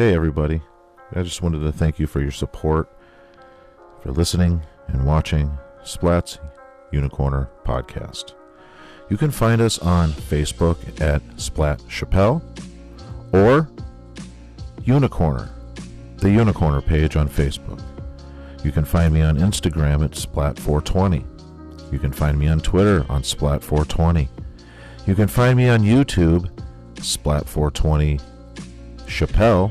Hey, everybody. I just wanted to thank you for your support, for listening and watching Splat's Unicorner podcast. You can find us on Facebook at Splat Chappelle or Unicorner, the Unicorner page on Facebook. You can find me on Instagram at Splat420. You can find me on Twitter on Splat420. You can find me on YouTube, Splat420 Chappelle.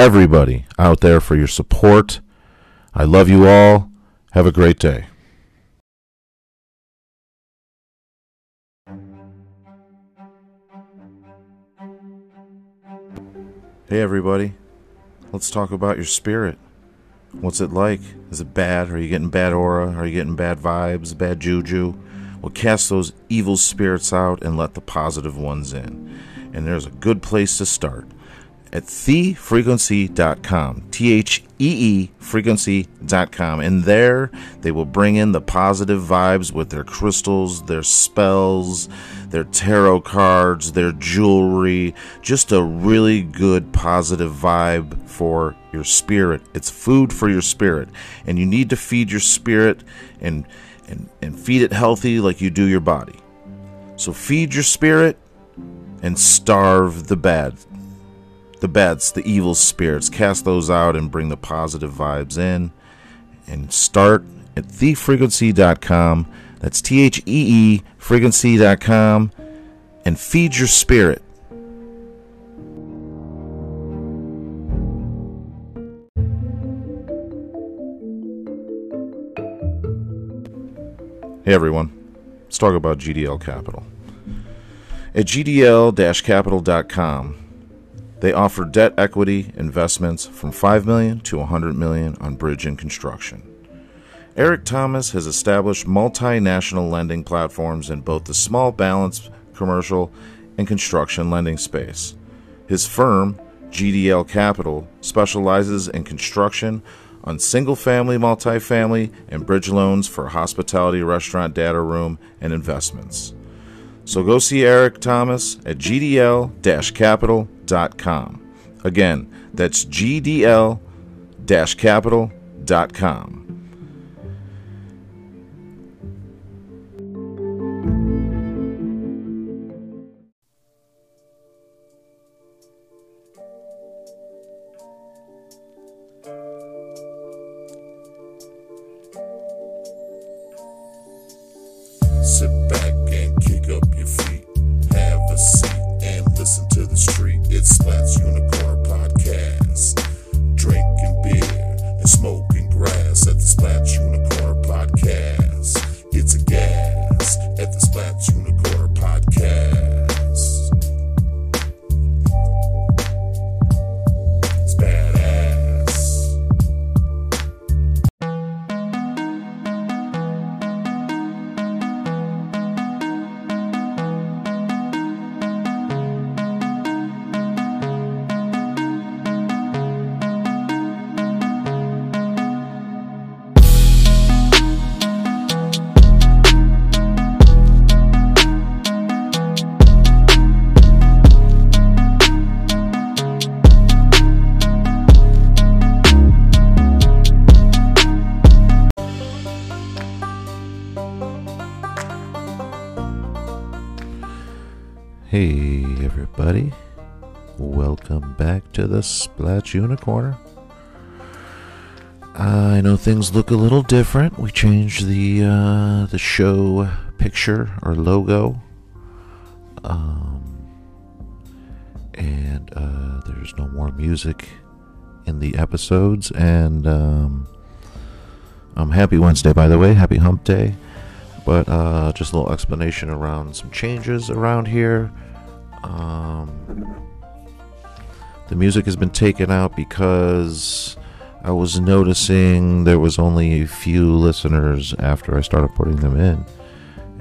everybody out there, for your support. I love you all. Have a great day. Hey, everybody. Let's talk about your spirit. What's it like? Is it bad? Are you getting bad aura? Are you getting bad vibes, bad juju? Well, cast those evil spirits out and let the positive ones in. And there's a good place to start at thefrequency.com. T H E E frequency.com. And there they will bring in the positive vibes with their crystals, their spells, their tarot cards, their jewelry. Just a really good positive vibe for your spirit. It's food for your spirit. And you need to feed your spirit and and, and feed it healthy like you do your body. So feed your spirit and starve the bad the beds, the evil spirits. Cast those out and bring the positive vibes in. And start at thefrequency.com. That's T H E E frequency.com. And feed your spirit. Hey everyone, let's talk about GDL Capital. At gdl capital.com, they offer debt equity investments from 5 million to 100 million on bridge and construction. Eric Thomas has established multinational lending platforms in both the small balance commercial and construction lending space. His firm, GDL Capital, specializes in construction on single family, multifamily, and bridge loans for hospitality, restaurant, data room, and investments. So go see Eric Thomas at GDL capital.com capital.com. Again, that's gdl to the Splat's Unicorner. I know things look a little different. We changed the uh, the show picture or logo, um, and uh, there's no more music in the episodes. And um, um, happy Wednesday, by the way. Happy Hump Day. But uh, just a little explanation around some changes around here. Um, the music has been taken out because I was noticing there was only a few listeners after I started putting them in.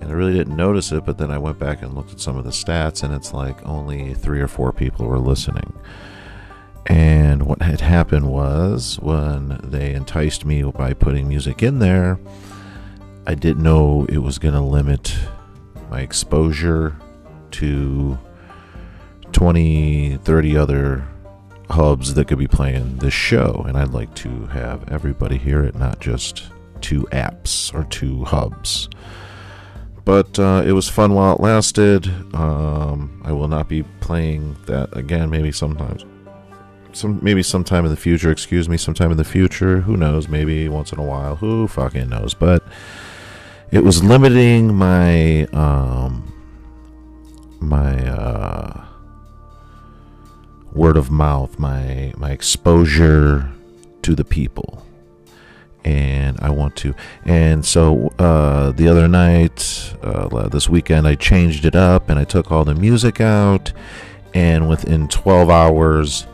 And I really didn't notice it, but then I went back and looked at some of the stats, and it's like only three or four people were listening. And what had happened was when they enticed me by putting music in there, I didn't know it was going to limit my exposure to 20, 30 other hubs that could be playing this show. And I'd like to have everybody hear it, not just two apps or two hubs. But uh, it was fun while it lasted. Um, I will not be playing that again, maybe sometimes. Some maybe sometime in the future, excuse me, sometime in the future. Who knows? Maybe once in a while. Who fucking knows? But it was limiting my um my uh word of mouth, my my exposure to the people. And I want to, and so uh, the other night, uh, this weekend, I changed it up and I took all the music out, and within 12 hours,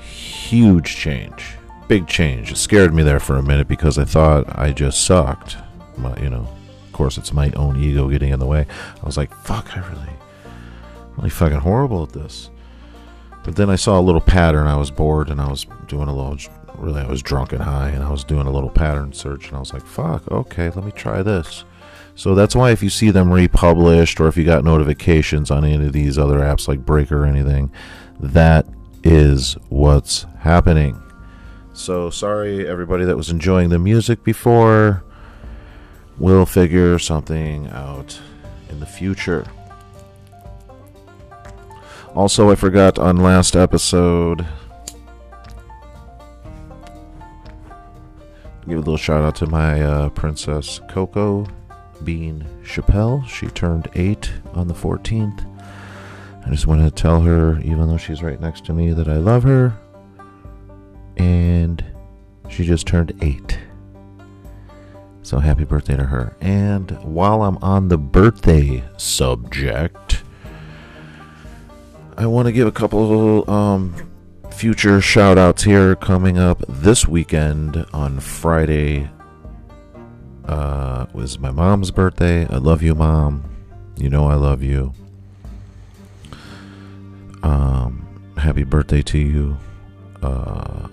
huge change, big change. It scared me there for a minute because I thought I just sucked. My, you know, of course, it's my own ego getting in the way. I was like, "Fuck, I really, really fucking horrible at this." But then I saw a little pattern. I was bored and I was doing a little, really, I was drunk and high and I was doing a little pattern search and I was like, fuck, okay, let me try this. So that's why if you see them republished or if you got notifications on any of these other apps like Breaker or anything, that is what's happening. So sorry, everybody that was enjoying the music before. We'll figure something out in the future. Also, I forgot on last episode. Give a little shout out to my uh, princess Coco Bean Chappelle. She turned eight on the 14th. I just wanted to tell her, even though she's right next to me, that I love her. And she just turned eight. So happy birthday to her. And while I'm on the birthday subject, I want to give a couple um, future shout outs here coming up this weekend on Friday. Uh, was my mom's birthday. I love you, mom. You know I love you. Um, happy birthday to you. Uh,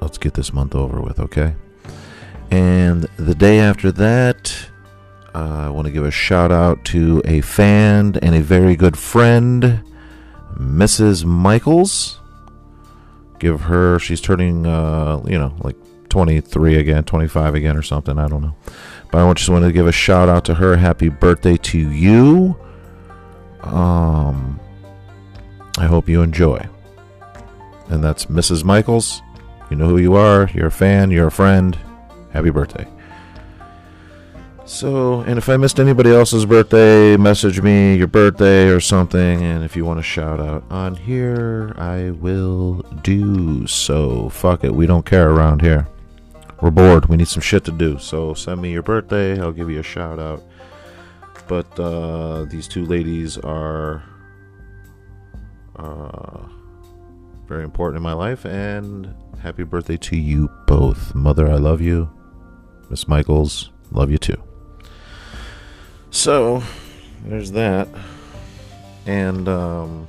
let's get this month over with, okay? And the day after that, uh, I want to give a shout out to a fan and a very good friend Mrs. Michaels. Give her, she's turning, uh, you know, like 23 again, 25 again, or something. I don't know. But I just wanted to give a shout out to her. Happy birthday to you. Um, I hope you enjoy. And that's Mrs. Michaels. You know who you are. You're a fan. You're a friend. Happy birthday. So, and if I missed anybody else's birthday, message me your birthday or something. And if you want to shout out on here, I will do so. Fuck it. We don't care around here. We're bored. We need some shit to do. So send me your birthday. I'll give you a shout out. But uh, these two ladies are uh, very important in my life. And happy birthday to you both. Mother, I love you. Miss Michaels, love you too. So, there's that. And um,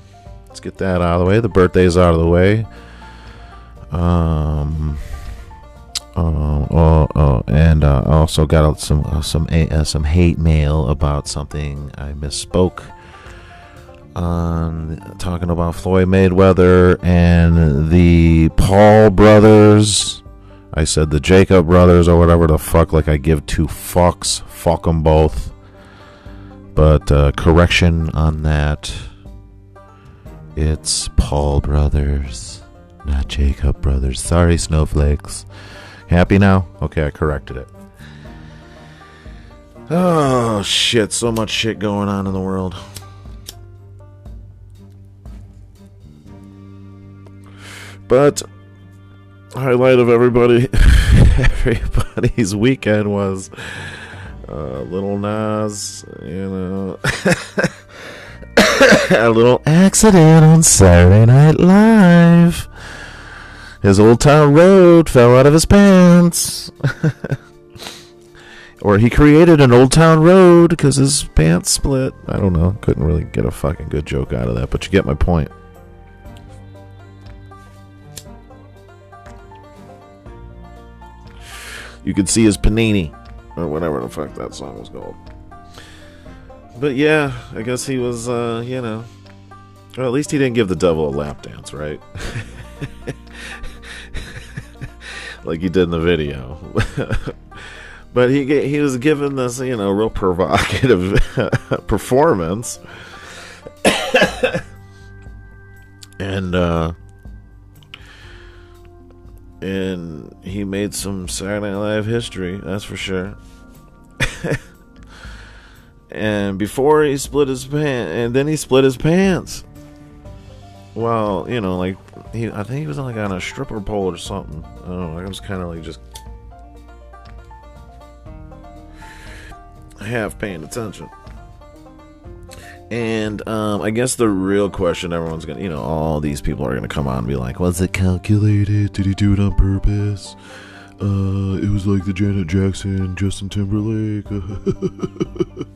let's get that out of the way. The birthday's out of the way. Um, uh, oh, oh, and uh, I also got some uh, some uh, some hate mail about something I misspoke on talking about Floyd Mayweather and the Paul brothers. I said the Jacob brothers or whatever the fuck. Like I give two fucks. Fuck them both. But uh, correction on that. It's Paul Brothers, not Jacob Brothers. Sorry, snowflakes. Happy now? Okay, I corrected it. Oh, shit. So much shit going on in the world. But highlight of everybody everybody's weekend was uh, Lil Nas, you know. a little accident on Saturday Night Live. His Old Town Road fell out of his pants. or he created an Old Town Road because his pants split. I don't know. Couldn't really get a fucking good joke out of that, but you get my point. You could see his panini, or whatever the fuck that song was called. But yeah, I guess he was, uh, you know. Well, at least he didn't give the devil a lap dance, right? like he did in the video. but he he was given this, you know, real provocative performance. and uh and he made some Saturday Night Live history, that's for sure. and before he split his pants, and then he split his pants. Well, you know, like he, I think he was like on a stripper pole or something. I don't know. I was kind of like just half paying attention. And um, I guess the real question everyone's gonna, you know, all these people are gonna come on and be like, "Was it calculated? Did he do it on purpose?" Uh, it was like the Janet Jackson, Justin Timberlake.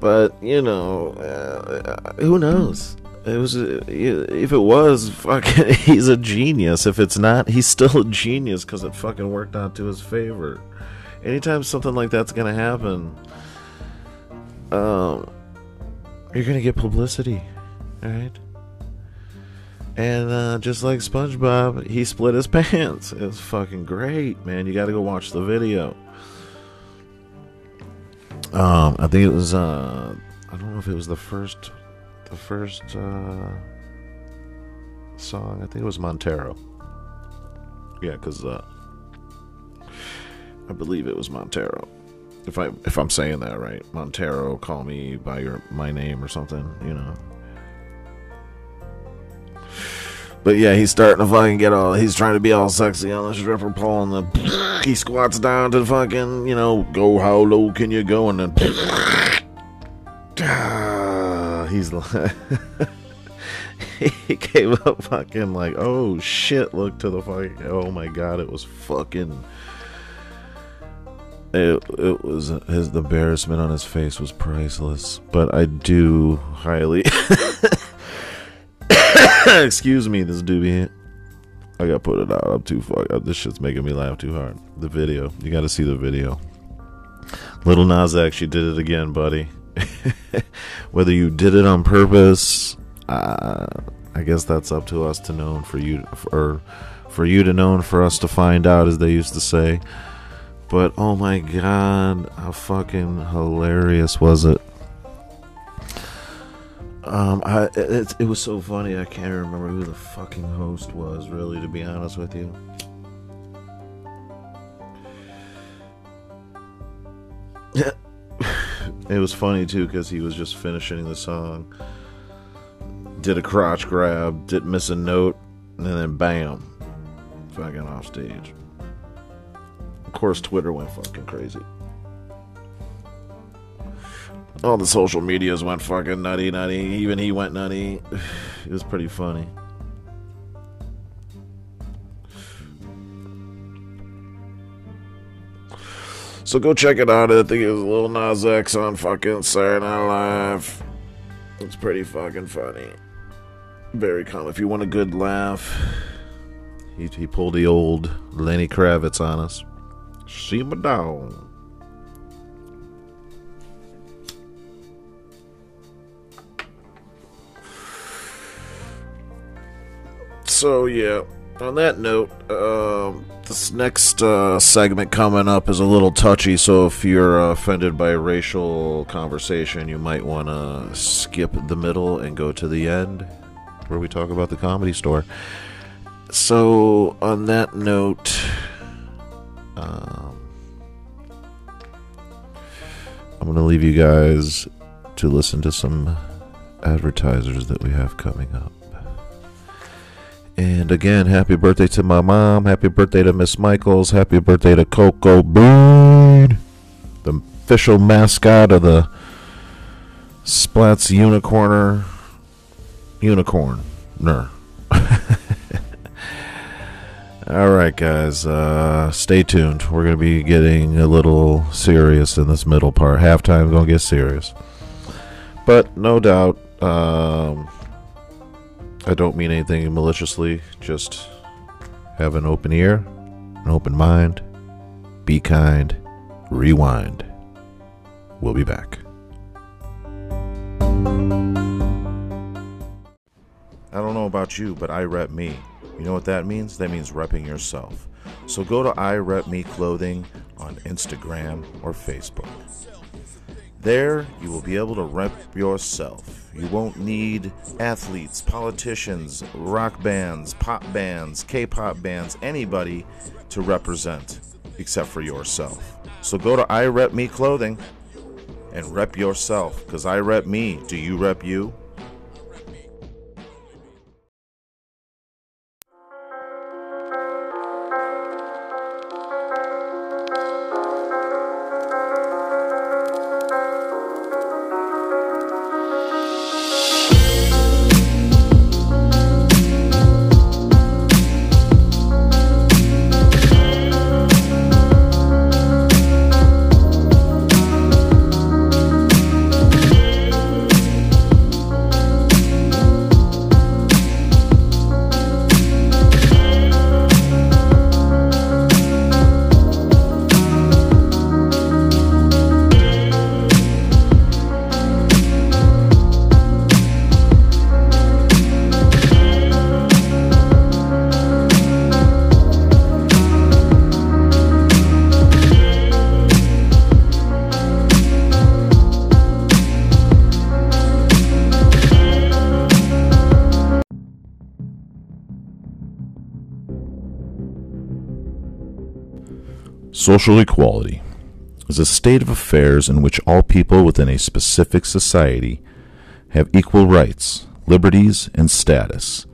but you know, uh, who knows? It was if it was fucking. He's a genius. If it's not, he's still a genius because it fucking worked out to his favor. Anytime something like that's gonna happen, um, you're gonna get publicity, right? And uh, just like SpongeBob, he split his pants. It was fucking great, man. You got to go watch the video. Um, I think it was. Uh, I don't know if it was the first, the first uh, song. I think it was Montero. Yeah, because uh, I believe it was Montero. If I if I'm saying that right, Montero, call me by your my name or something, you know. But yeah, he's starting to fucking get all. He's trying to be all sexy on the stripper pole, and the he squats down to the fucking, you know, go how low can you go, and then he's like, he came up fucking like, oh shit! Look to the fucking, oh my god, it was fucking. It, it was his embarrassment on his face was priceless, but I do highly Excuse me, this doobie. I gotta put it out. I'm too fuck. This shit's making me laugh too hard. The video. You gotta see the video. Lil Nas actually did it again, buddy. Whether you did it on purpose, uh, I guess that's up to us to know for you, for, for you to know and for us to find out, as they used to say. But oh my god, how fucking hilarious was it? Um, I it, it was so funny. I can't remember who the fucking host was. Really, to be honest with you. Yeah, it was funny too because he was just finishing the song, did a crotch grab, didn't miss a note, and then bam, fucking off stage. Of course, Twitter went fucking crazy all the social medias went fucking nutty, nutty. Even he went nutty. It was pretty funny. So go check it out. I think it was Lil Nas X on fucking Saturday Night Live. It's pretty fucking funny. Very calm. If you want a good laugh, he, he pulled the old Lenny Kravitz on us. See my dog. So yeah, on that note, um, this next uh, segment coming up is a little touchy. So if you're uh, offended by racial conversation, you might want to skip the middle and go to the end, where we talk about the comedy store. So on that note, um, I'm gonna leave you guys to listen to some advertisers that we have coming up. And again, happy birthday to my mom. Happy birthday to Miss Michaels. Happy birthday to Coco Bird, the official mascot of the Splats unicorner. Unicorn. Ner. All right, guys. Uh, stay tuned. We're going to be getting a little serious in this middle part. Halftime going to get serious. But no doubt, um, I don't mean anything maliciously. Just have an open ear, an open mind. Be kind. Rewind. We'll be back. I don't know about you, but I rep me. You know what that means? That means repping yourself. So go to I Rep Me Clothing on Instagram or Facebook. There, you will be able to rep yourself. You won't need athletes, politicians, rock bands, pop bands, K pop bands, anybody to represent except for yourself. So go to I Rep Me Clothing and rep yourself because I rep me. Do you rep you? Social equality is a state of affairs in which all people within a specific society have equal rights, liberties, and status,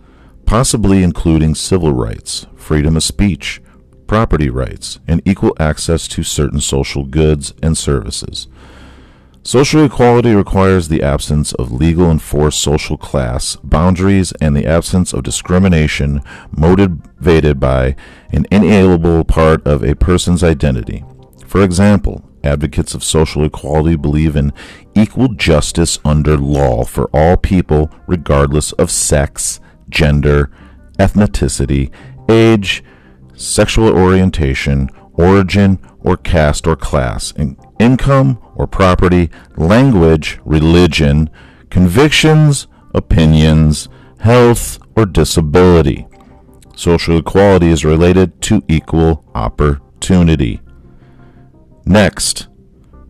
possibly including civil rights, freedom of speech, property rights, and equal access to certain social goods and services. Social equality requires the absence of legal enforced social class boundaries and the absence of discrimination motivated by an inalienable part of a person's identity. For example, advocates of social equality believe in equal justice under law for all people, regardless of sex, gender, ethnicity, age, sexual orientation, origin, or caste or class, in income or property, language, religion, convictions, opinions, health, or disability. Social equality is related to equal opportunity. Next,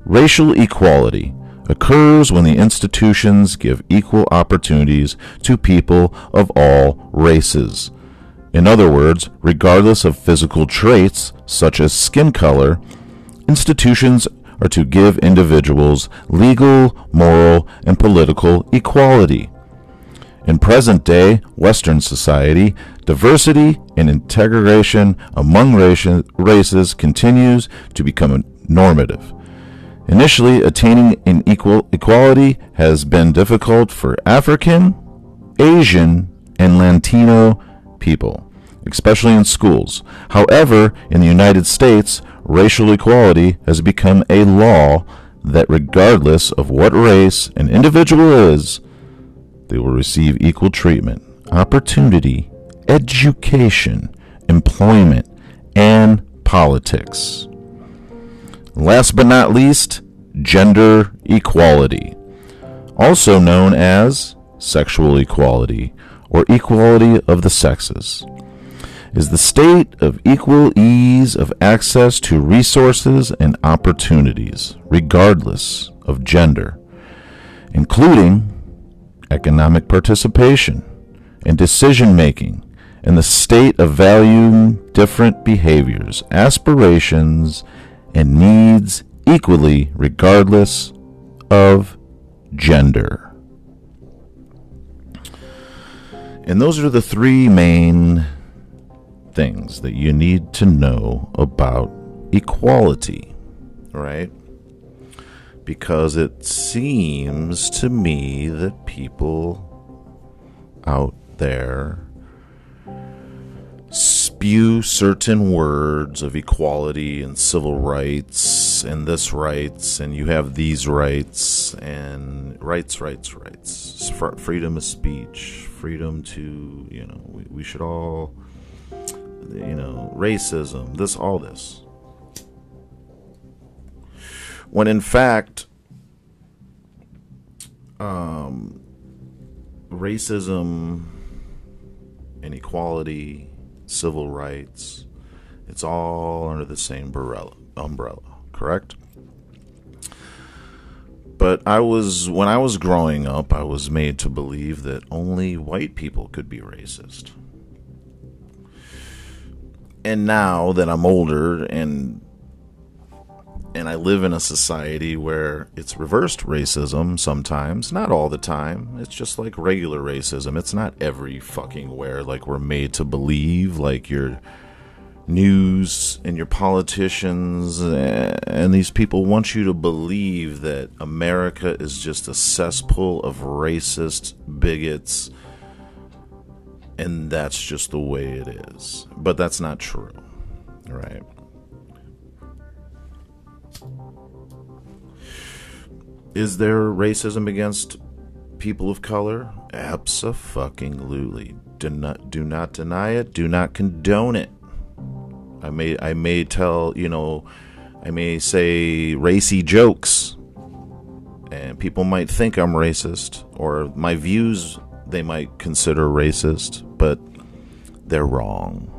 racial equality occurs when the institutions give equal opportunities to people of all races. In other words, regardless of physical traits such as skin color, institutions are to give individuals legal, moral, and political equality. In present day Western society, diversity and integration among races continues to become normative. Initially, attaining an equal equality has been difficult for African, Asian, and Latino people, especially in schools. However, in the United States, racial equality has become a law that regardless of what race an individual is, they will receive equal treatment, opportunity, education, employment, and politics. Last but not least, gender equality, also known as sexual equality or equality of the sexes, is the state of equal ease of access to resources and opportunities, regardless of gender, including economic participation and decision making, and the state of valuing different behaviors, aspirations, and needs equally, regardless of gender. And those are the three main things that you need to know about equality, right? because it seems to me that people out there spew certain words of equality and civil rights and this rights and you have these rights and rights rights rights freedom of speech freedom to you know we, we should all you know racism this all this. When in fact um, racism inequality civil rights it's all under the same umbrella umbrella correct but I was when I was growing up I was made to believe that only white people could be racist and now that I'm older and and I live in a society where it's reversed racism sometimes, not all the time. It's just like regular racism. It's not every fucking where like we're made to believe like your news and your politicians and these people want you to believe that America is just a cesspool of racist bigots and that's just the way it is. But that's not true. Right? Is there racism against people of color? Absolutely. Do not do not deny it. Do not condone it. I may I may tell you know I may say racy jokes, and people might think I'm racist, or my views they might consider racist, but they're wrong.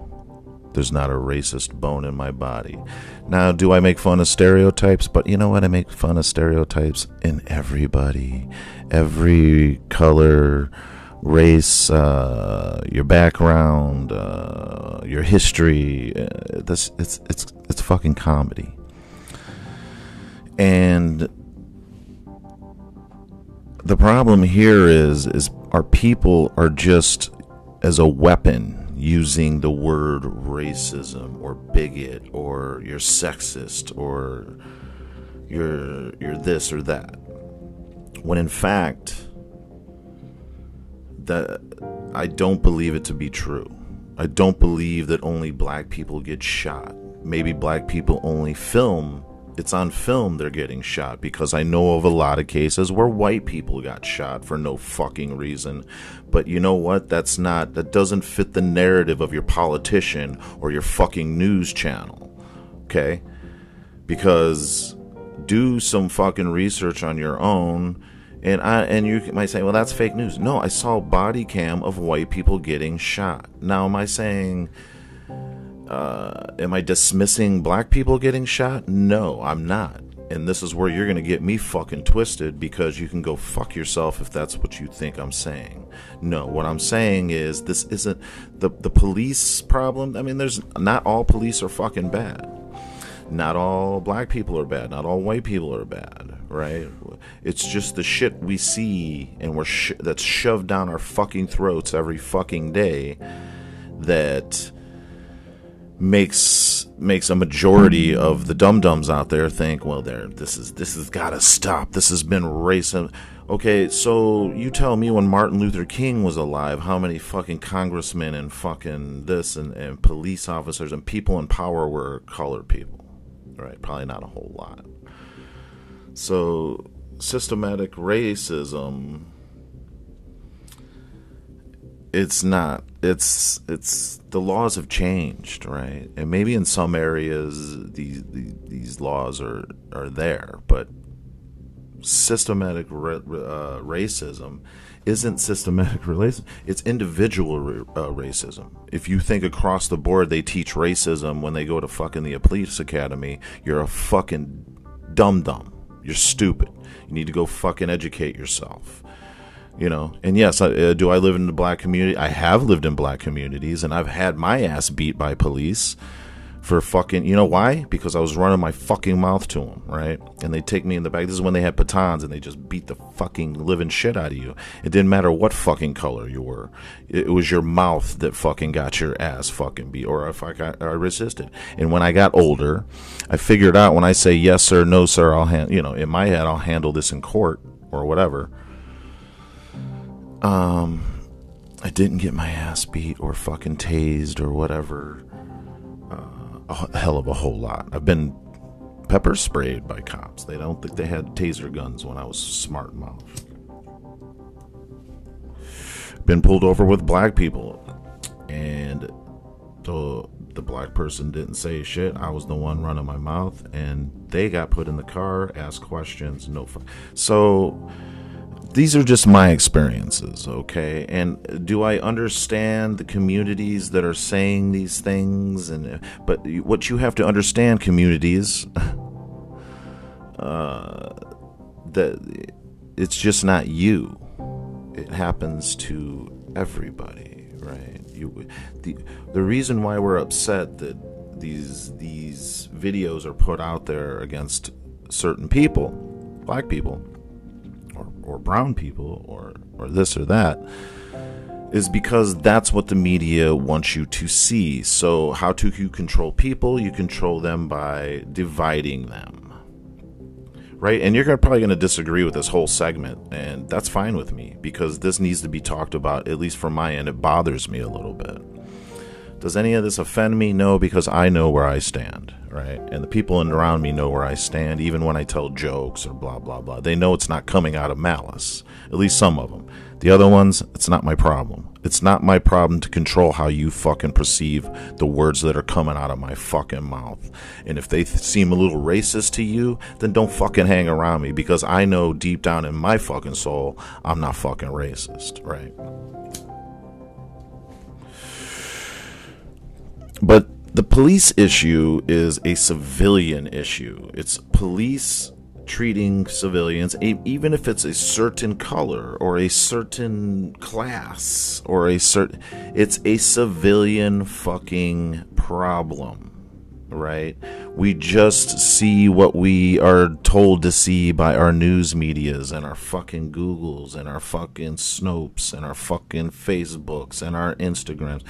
There's not a racist bone in my body. Now, do I make fun of stereotypes? But you know what? I make fun of stereotypes in everybody, every color, race, uh, your background, uh, your history. Uh, this it's it's it's fucking comedy. And the problem here is is our people are just as a weapon using the word racism or bigot or you're sexist or you're you're this or that when in fact that I don't believe it to be true. I don't believe that only black people get shot. Maybe black people only film it's on film they're getting shot because I know of a lot of cases where white people got shot for no fucking reason. But you know what? That's not, that doesn't fit the narrative of your politician or your fucking news channel. Okay? Because do some fucking research on your own. And I and you might say, well, that's fake news. No, I saw a body cam of white people getting shot. Now, am I saying uh, am I dismissing black people getting shot? No, I'm not. And this is where you're going to get me fucking twisted because you can go fuck yourself if that's what you think I'm saying. No, what I'm saying is this isn't the the police problem. I mean, there's not all police are fucking bad. Not all black people are bad. Not all white people are bad, right? It's just the shit we see and we're sh- that's shoved down our fucking throats every fucking day that makes makes a majority of the dum dums out there think, well, there, this is this has got to stop. This has been racist. Okay, so you tell me when Martin Luther King was alive, how many fucking congressmen and fucking this and, and police officers and people in power were colored people? Right? Probably not a whole lot. So systematic racism it's not it's it's the laws have changed right and maybe in some areas these these, these laws are are there but systematic ra- uh, racism isn't systematic racism it's individual uh, racism. If you think across the board they teach racism when they go to fucking the police academy you're a fucking dumb dumb. You're stupid. You need to go fucking educate yourself. You know? And yes I, uh, do i live in the black community? I have lived in black communities and i've had my ass beat by police for fucking you know why? Because i was running my fucking mouth to them right? And they take me in the back. This is when they had batons and they just beat the fucking living shit out of you. It didn't matter what fucking color you were. It, was your mouth that fucking got your ass fucking beat or if i got i resisted. And when i got older i figured out when i say yes sir no sir i'll hand you know in my head i'll handle this in court or whatever. Um i didn't get my ass beat or fucking tased or whatever a hell of a whole lot. I've been pepper sprayed by cops. They don't think they had taser guns when I was smart mouth. Been pulled over with black people, and the the black person didn't say shit. I was the one running my mouth, and they got put in the car, asked questions. No, fuck. so these are just my experiences, okay? And do I understand the communities that are saying these things? And but what you have to understand, communities, uh, that it's just not you. It happens to everybody, right? You, the the reason why we're upset that these these videos are put out there against certain people, black people or brown people or or this or that is because that's what the media wants you to see. So how do you control people? You control them by dividing them. Right? And you're probably going to disagree with this whole segment, and that's fine with me because this needs to be talked about, at least from my end. It bothers me a little bit. Does any of this offend me? No, because I know where I stand, right? And the people around me know where I stand, even when I tell jokes or blah, blah, blah. They know it's not coming out of malice, at least some of them. The other ones, it's not my problem. It's not my problem to control how you fucking perceive the words that are coming out of my fucking mouth. And if they th- seem a little racist to you, then don't fucking hang around me because I know deep down in my fucking soul, I'm not fucking racist, right? But the police issue is a civilian issue. It's police treating civilians, even if it's a certain color or a certain class or a certain, it's a civilian fucking problem right? We just see what we are told to see by our news medias and our fucking Googles and our fucking Snopes and our fucking Facebooks and our Instagrams.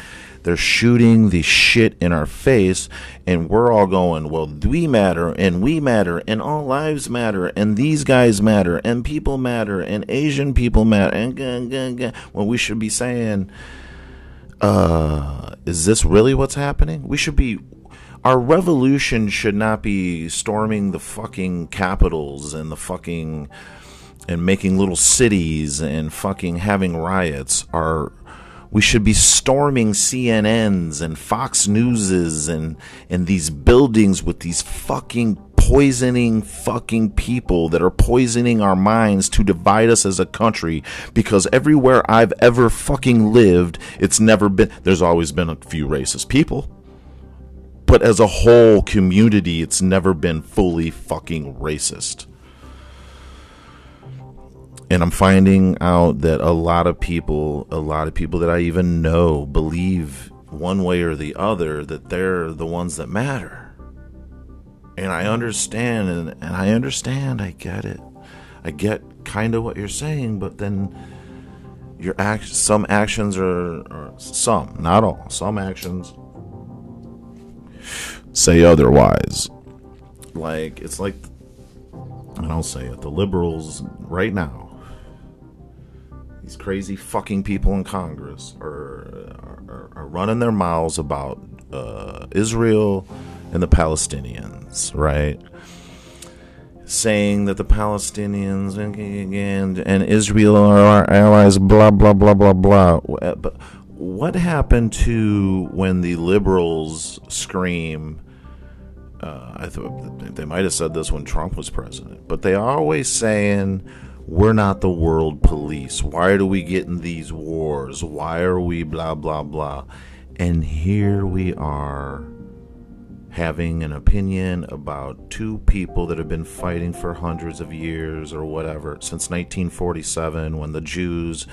They're shooting the shit in our face, and we're all going, well, we matter and we matter and all lives matter and these guys matter and people matter and Asian people matter and when well, we should be saying, uh, is this really what's happening? We should be our revolution should not be storming the fucking capitals and the fucking and making little cities and fucking having riots. Our we should be storming CNNs and Fox Newses and and these buildings with these fucking poisoning fucking people that are poisoning our minds to divide us as a country because everywhere I've ever fucking lived, it's never been there's always been a few racist people but as a whole community, it's never been fully fucking racist. And I'm finding out that a lot of people, a lot of people that I even know, believe one way or the other that they're the ones that matter. And I understand, and, and I understand, I get it. I get kind of what you're saying, but then your act, some actions are, are some, not all, some actions say otherwise. Like, it's like, and I'll say it, the liberals right now, these crazy fucking people in Congress are, are, are running their mouths about uh, Israel and the Palestinians, right? Saying that the Palestinians and, and, Israel are our allies, blah, blah, blah, blah, blah. But what happened to when the liberals scream? Uh, I thought they might have said this when Trump was president, but they are always saying we're not the world police. Why do we get in these wars? Why are we blah blah blah? And here we are having an opinion about two people that have been fighting for hundreds of years or whatever since 1947 when the Jews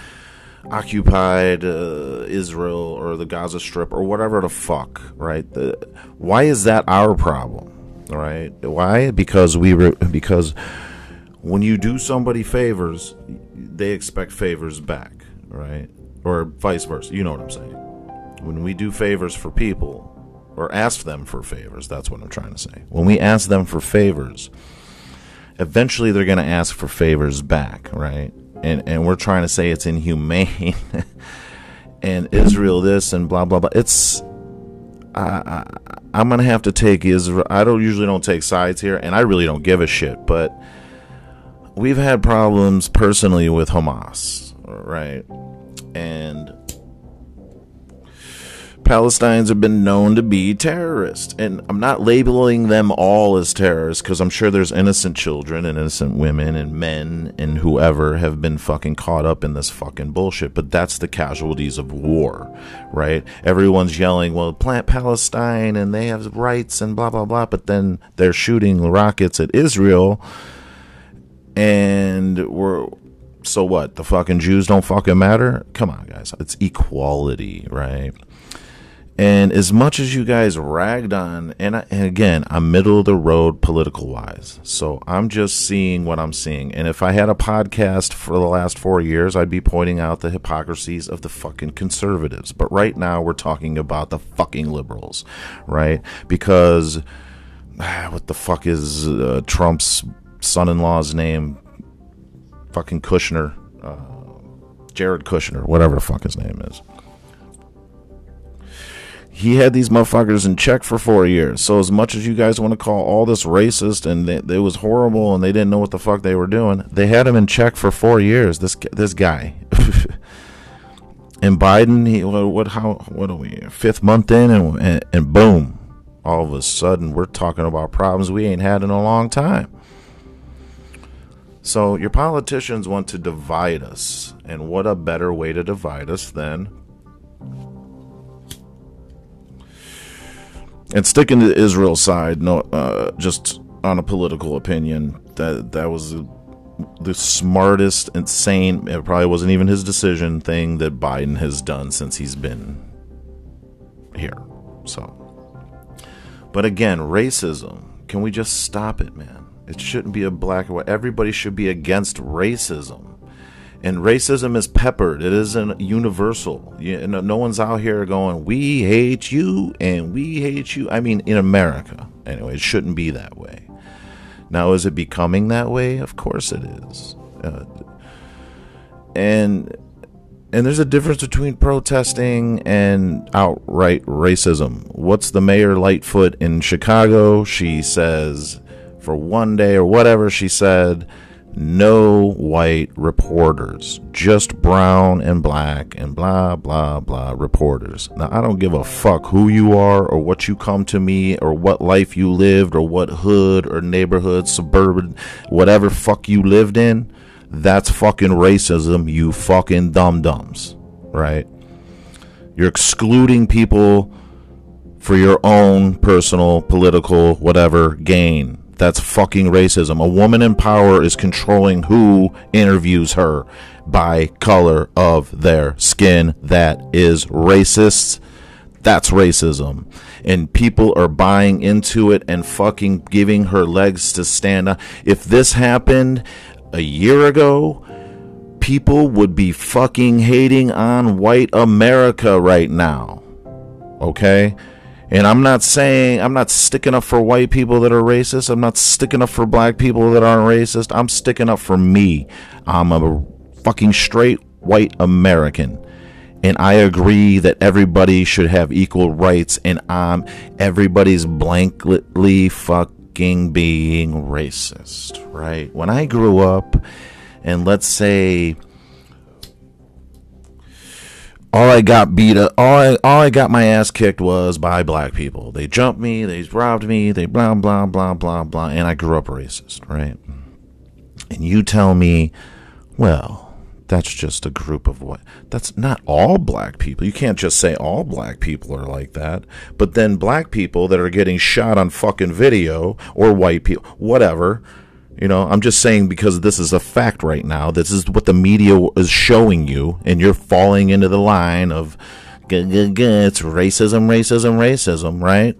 occupied uh, Israel or the Gaza Strip or whatever the fuck, right? The, why is that our problem, right? Why? Because we re- because when you do somebody favors, they expect favors back, right? Or vice versa. You know what I'm saying? When we do favors for people or ask them for favors, that's what I'm trying to say. When we ask them for favors, eventually they're going to ask for favors back, right? And and we're trying to say it's inhumane and Israel this and blah blah blah. It's I, I am gonna have to take Israel. I don't usually don't take sides here, and I really don't give a shit. But we've had problems personally with Hamas, right? And Palestinians have been known to be terrorists. And I'm not labeling them all as terrorists because I'm sure there's innocent children and innocent women and men and whoever have been fucking caught up in this fucking bullshit. But that's the casualties of war, right? Everyone's yelling, well, plant Palestine and they have rights and blah, blah, blah. But then they're shooting rockets at Israel. And we're so what? The fucking Jews don't fucking matter? Come on, guys. It's equality, right? And as much as you guys ragged on, and, I, and, again, I'm middle of the road political wise. So I'm just seeing what I'm seeing. And if I had a podcast for the last four years, I'd be pointing out the hypocrisies of the fucking conservatives. But right now, we're talking about the fucking liberals, right? Because what the fuck is uh, Trump's son in law's name? Fucking Kushner. Uh, Jared Kushner, whatever the fuck his name is he had these motherfuckers in check for four years. So as much as you guys want to call all this racist and it was horrible and they didn't know what the fuck they were doing, they had him in check for four years. This this guy. and Biden, he what how what are we fifth month in and, and and boom, all of a sudden we're talking about problems we ain't had in a long time. So your politicians want to divide us, and what a better way to divide us than and sticking to Israel's side, no, uh, just on a political opinion, that that was the smartest, insane. It probably wasn't even his decision thing that Biden has done since he's been here. So, but again, racism. Can we just stop it, man? It shouldn't be a black or white. Everybody should be against racism and racism is peppered. It isn't universal. You know, no one's out here going, "We hate you" and "We hate you." I mean, in America, anyway, it shouldn't be that way. Now, is it becoming that way? Of course, it is. Uh, and and there's a difference between protesting and outright racism. What's the mayor Lightfoot in Chicago? She says for one day or whatever she said no white reporters, just brown and black and blah, blah, blah reporters. Now, I don't give a fuck who you are or what you come to me or what life you lived or what hood or neighborhood, suburban, whatever fuck you lived in. That's fucking racism, you fucking dum dums, right? You're excluding people for your own personal, political, whatever gain that's fucking racism. A woman in power is controlling who interviews her by color of their skin. That is racist. That's racism. And people are buying into it and fucking giving her legs to stand up. If this happened a year ago, people would be fucking hating on white America right now. Okay? And I'm not saying I'm not sticking up for white people that are racist. I'm not sticking up for black people that aren't racist. I'm sticking up for me. I'm a fucking straight white American. And I agree that everybody should have equal rights and I'm everybody's blankly fucking being racist, right? When I grew up and let's say all I got beat up, all I, all I got my ass kicked was by black people. They jumped me, they robbed me, they blah, blah, blah, blah, blah, and I grew up racist, right? And you tell me, well, that's just a group of what? That's not all black people. You can't just say all black people are like that. But then black people that are getting shot on fucking video or white people, whatever, You know, I'm just saying because this is a fact right now. This is what the media is showing you, and you're falling into the line of it's racism, racism, racism, right?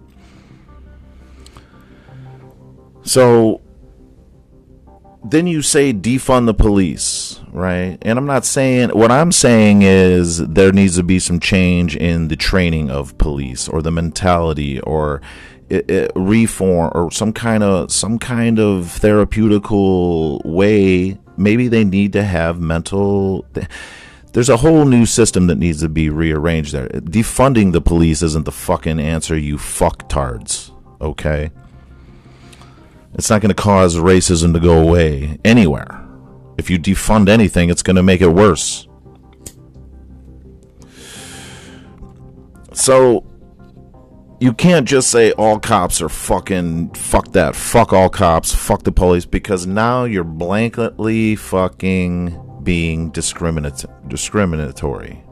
So then you say defund the police, right? And I'm not saying what I'm saying is there needs to be some change in the training of police or the mentality or reform or some kind of some kind of therapeutical way. Maybe they need to have mental. There's a whole new system that needs to be rearranged there. Defunding the police isn't the fucking answer, you fucktards. Okay? It's not going to cause racism to go away anywhere. If you defund anything, it's going to make it worse. So, you can't just say all cops are fucking fuck that, fuck all cops, fuck the police, because now you're blanketly fucking being discriminat- discriminatory.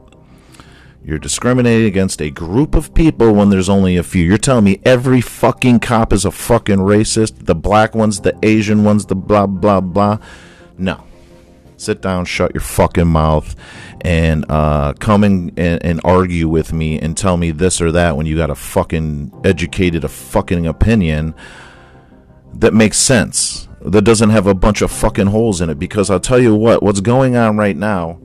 You're discriminating against a group of people when there's only a few. You're telling me every fucking cop is a fucking racist? The black ones, the Asian ones, the blah, blah, blah? No. Sit down, shut your fucking mouth, and uh, come and, and, and argue with me and tell me this or that when you got a fucking educated, a fucking opinion that makes sense, that doesn't have a bunch of fucking holes in it. Because I'll tell you what, what's going on right now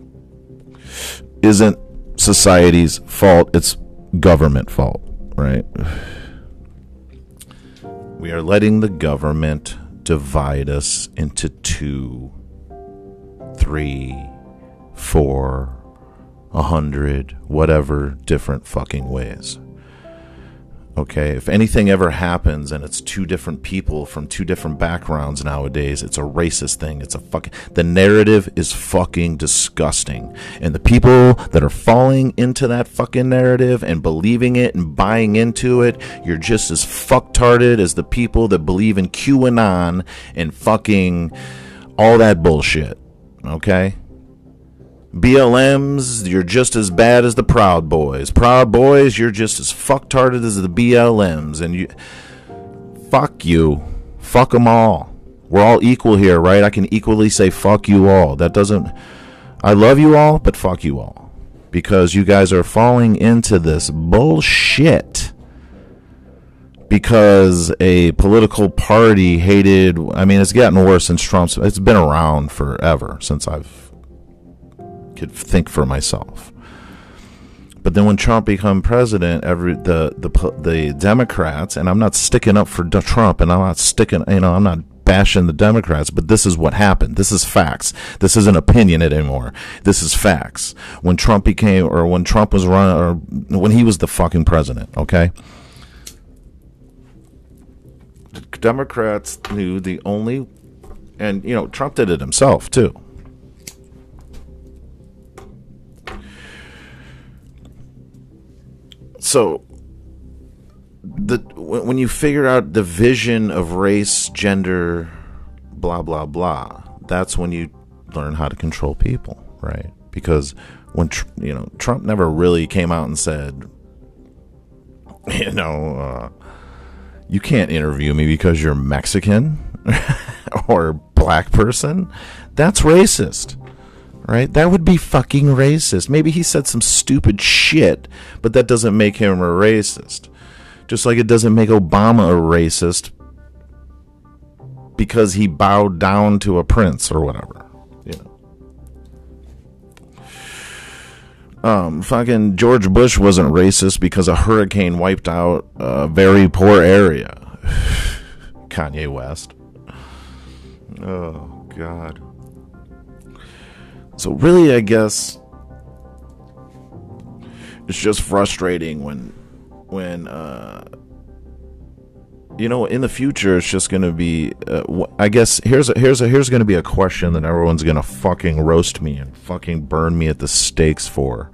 isn't society's fault, it's government fault, right? We are letting the government divide us into two three, four, a hundred, whatever different fucking ways. Okay, if anything ever happens and it's two different people from two different backgrounds nowadays, it's a racist thing. It's a fucking. The narrative is fucking disgusting. And the people that are falling into that fucking narrative and believing it and buying into it, you're just as fucktarded as the people that believe in QAnon and fucking all that bullshit. Okay? BLMs, you're just as bad as the Proud Boys. Proud Boys, you're just as fucktarded as the BLMs. And you. Fuck you. Fuck them all. We're all equal here, right? I can equally say fuck you all. That doesn't. I love you all, but fuck you all. Because you guys are falling into this bullshit because a political party hated I mean it's gotten worse since Trump's it's been around forever since I've could think for myself. But then when Trump became president, every the the the Democrats and I'm not sticking up for Trump and I'm not sticking you know I'm not bashing the Democrats, but this is what happened. This is facts. This isn't opinion anymore. This is facts. When Trump became or when Trump was running or when he was the fucking president, okay? Democrats knew the only, and you know, Trump did it himself too. So, the when you figure out the vision of race, gender, blah blah blah, that's when you learn how to control people, right? Because when you know Trump never really came out and said, you know. Uh, you can't interview me because you're Mexican or black person. That's racist. Right? That would be fucking racist. Maybe he said some stupid shit, but that doesn't make him a racist. Just like it doesn't make Obama a racist because he bowed down to a prince or whatever. You know. Um, fucking George Bush wasn't racist because a hurricane wiped out a very poor area. Kanye West. Oh, God. So, really, I guess it's just frustrating when, when, uh, you know, in the future, it's just to be. Uh, I guess here's a, here's a, here's to be a question that everyone's to fucking roast me and fucking burn me at the stakes for.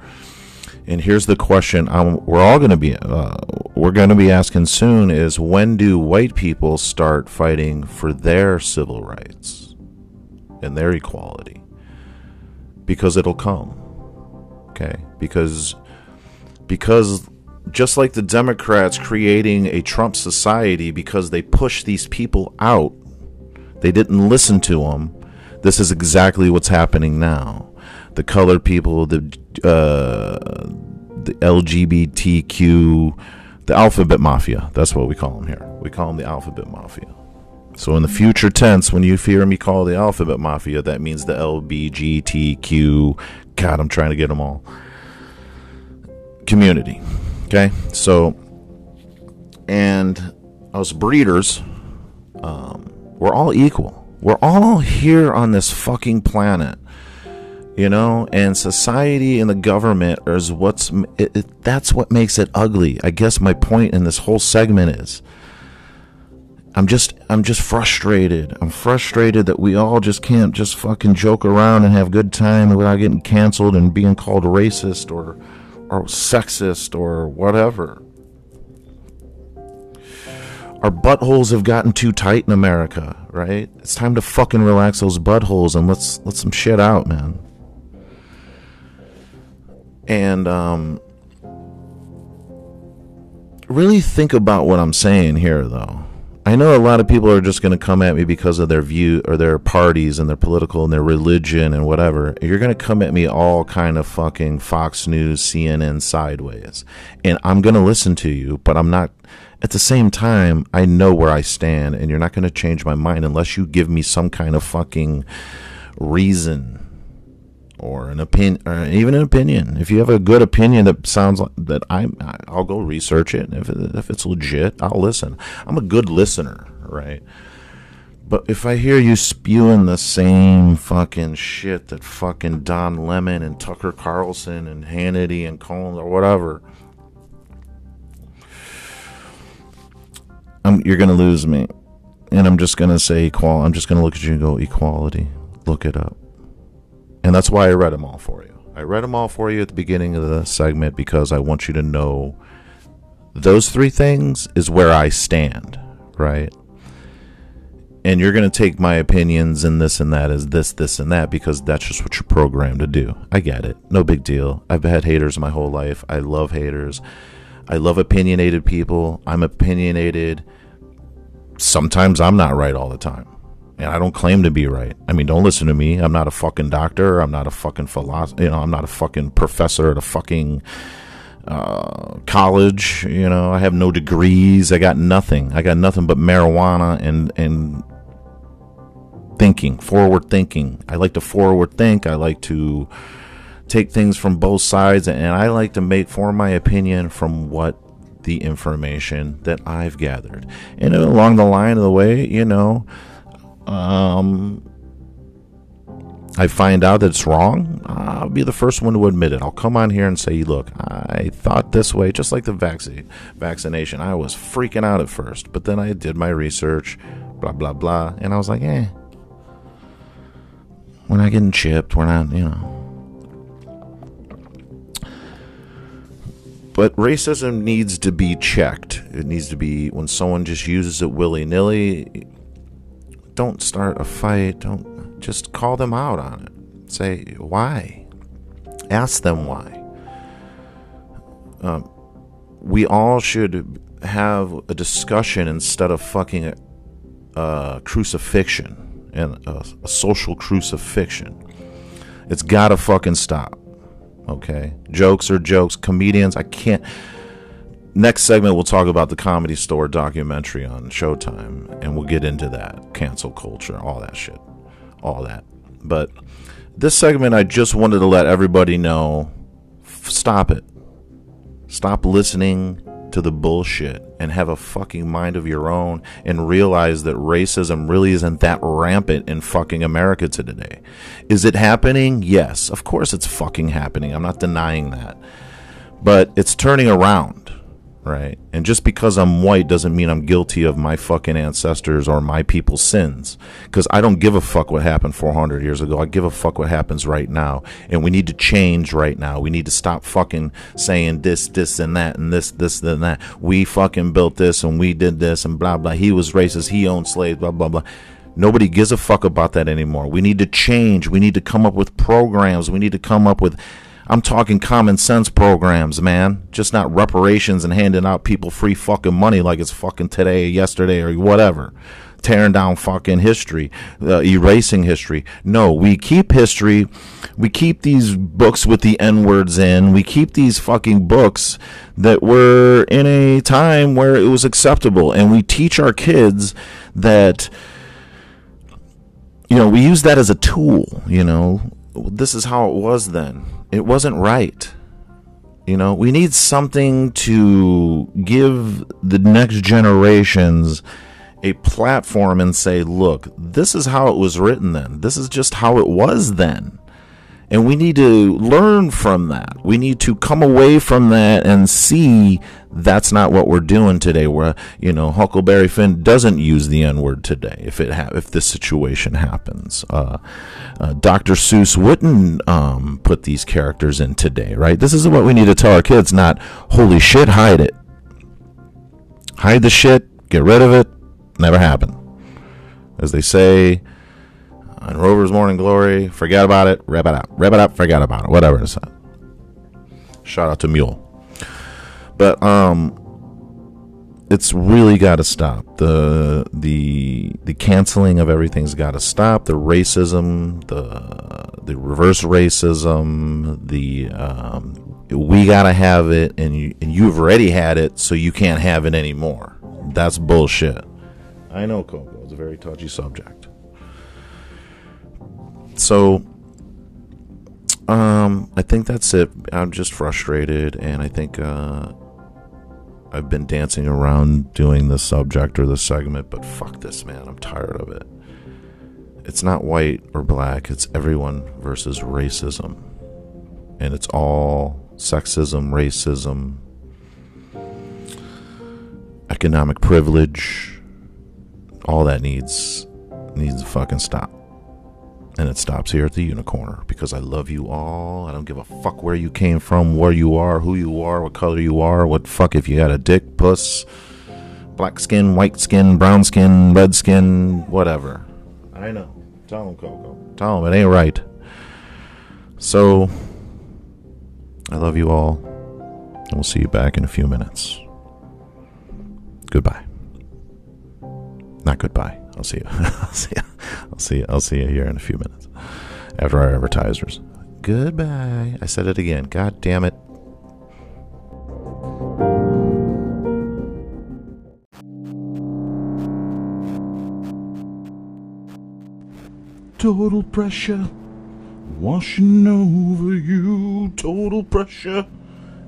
And here's the question: um, we're all to be uh, we're to be asking soon: is when do white people start fighting for their civil rights and their equality? Because it'll come. Okay, because because just like the Democrats creating a Trump society because they push these people out, They didn't listen to them. This is exactly what's happening now. The colored people, the uh, the LGBTQ, the alphabet mafia. That's what we call them here. We call them the alphabet mafia. So in the future tense, when you hear me call the alphabet mafia, that means the LBGTQ. God, I'm trying to get them all. Community. Okay, so and us breeders, um, we're all equal. We're all here on this fucking planet, you know. And society and the government is what's it, it, that's what makes it ugly. I guess my point in this whole segment is. I'm just I'm just frustrated. I'm frustrated that we all just can't just fucking joke around and have good time without getting canceled and being called racist or or sexist or whatever. Our buttholes have gotten too tight in America, right? It's time to fucking relax those buttholes and let's let some shit out, man. And um really think about what I'm saying here though. I know a lot of people are just going to come at me because of their view or their parties and their political and their religion and whatever. You're going to come at me all kind of fucking Fox News, CNN sideways. And I'm going to listen to you, but I'm not at the same time, I know where I stand and you're not going to change my mind unless you give me some kind of fucking reason or an opinion, or even an opinion. If you have a good opinion that sounds like that, I'm, I'll go research it. If if it's legit, I'll listen. I'm a good listener, right? But if I hear you spewing the same fucking shit that fucking Don Lemon and Tucker Carlson and Hannity and Cohen or whatever, I'm, you're gonna lose me. And I'm just gonna say equal. I'm just gonna look at you and go equality. Look it up. And that's why I read them all for you. I read them all for you at the beginning of the segment because I want you to know those three things is where I stand, right? And you're going to take my opinions and this and that as this, this, and that because that's just what you're programmed to do. I get it. No big deal. I've had haters my whole life. I love haters. I love opinionated people. I'm opinionated. Sometimes I'm not right all the time and I don't claim to be right. I mean, don't listen to me. I'm not a fucking doctor. I'm not a fucking philosopher. You know, I'm not a fucking professor at a fucking uh, college. You know, I have no degrees. I got nothing. I got nothing but marijuana and and thinking, forward thinking. I like to forward think. I like to take things from both sides, and I like to make form my opinion from what the information that I've gathered. And along the line of the way, you know um, I find out that it's wrong, I'll be the first one to admit it. I'll come on here and say, look, I thought this way, just like the vaccine, vaccination. I was freaking out at first, but then I did my research, blah, blah, blah, and I was like, eh, we're not getting chipped. We're not, you know. But racism needs to be checked. It needs to be when someone just uses it willy nilly don't start a fight. Don't just call them out on it. Say why. Ask them why. Um, we all should have a discussion instead of fucking a, a crucifixion and a, a social crucifixion. It's gotta fucking stop. Okay, jokes are jokes. Comedians, I can't next segment we'll talk about the comedy store documentary on showtime and we'll get into that cancel culture all that shit all that but this segment i just wanted to let everybody know stop it stop listening to the bullshit and have a fucking mind of your own and realize that racism really isn't that rampant in fucking America today. Is it happening? Yes, of course it's fucking happening. I'm not denying that. But it's turning around right? And just because I'm white doesn't mean I'm guilty of my fucking ancestors or my people's sins. Because I don't give a fuck what happened 400 years ago. I give a fuck what happens right now. And we need to change right now. We need to stop fucking saying this, this, and that, and this, this, and that. We fucking built this and we did this and blah, blah. He was racist. He owned slaves, blah, blah, blah. Nobody gives a fuck about that anymore. We need to change. We need to come up with programs. We need to come up with I'm talking common sense programs, man. Just not reparations and handing out people free fucking money like it's fucking today, or yesterday, or whatever. tearing down fucking history, uh, erasing history. No, we keep history. We keep these books with the N words in. We keep these fucking books that were in a time where it was acceptable. And we teach our kids that, you know, we use that as a tool, you know. This is how it was then. It wasn't right. You know, we need something to give the next generations a platform and say, look, this is how it was written then. This is just how it was then. And we need to learn from that. We need to come away from that and see that's not what we're doing today. Where you know Huckleberry Finn doesn't use the N word today. If it ha- if this situation happens, uh, uh, Dr. Seuss wouldn't um, put these characters in today, right? This is what we need to tell our kids. Not holy shit, hide it, hide the shit, get rid of it. Never happened. As they say on Rover's Morning Glory, forget about it, rip it out, rip it up, forget about it, whatever it's. Shout out to Mule. But um, it's really got to stop. the the The canceling of everything's got to stop. The racism, the the reverse racism, the um, we got to have it, and you and you've already had it, so you can't have it anymore. That's bullshit. I know, Coco. It's a very touchy subject. So, um, I think that's it. I'm just frustrated, and I think uh, I've been dancing around doing the subject or the segment, but fuck this, man. I'm tired of it. It's not white or black, it's everyone versus racism. And it's all sexism, racism, economic privilege. All that needs needs to fucking stop. And it stops here at the unicorner because I love you all. I don't give a fuck where you came from, where you are, who you are, what color you are, what fuck if you got a dick, puss, black skin, white skin, brown skin, red skin, whatever. I know. Tell them, Coco. Tell them it ain't right. So, I love you all. And we'll see you back in a few minutes. Goodbye. Not goodbye. I'll see you. I'll see you. I'll see you. I'll see you here in a few minutes after our advertisers. Goodbye. I said it again. God damn it. Total pressure washing over you. Total pressure.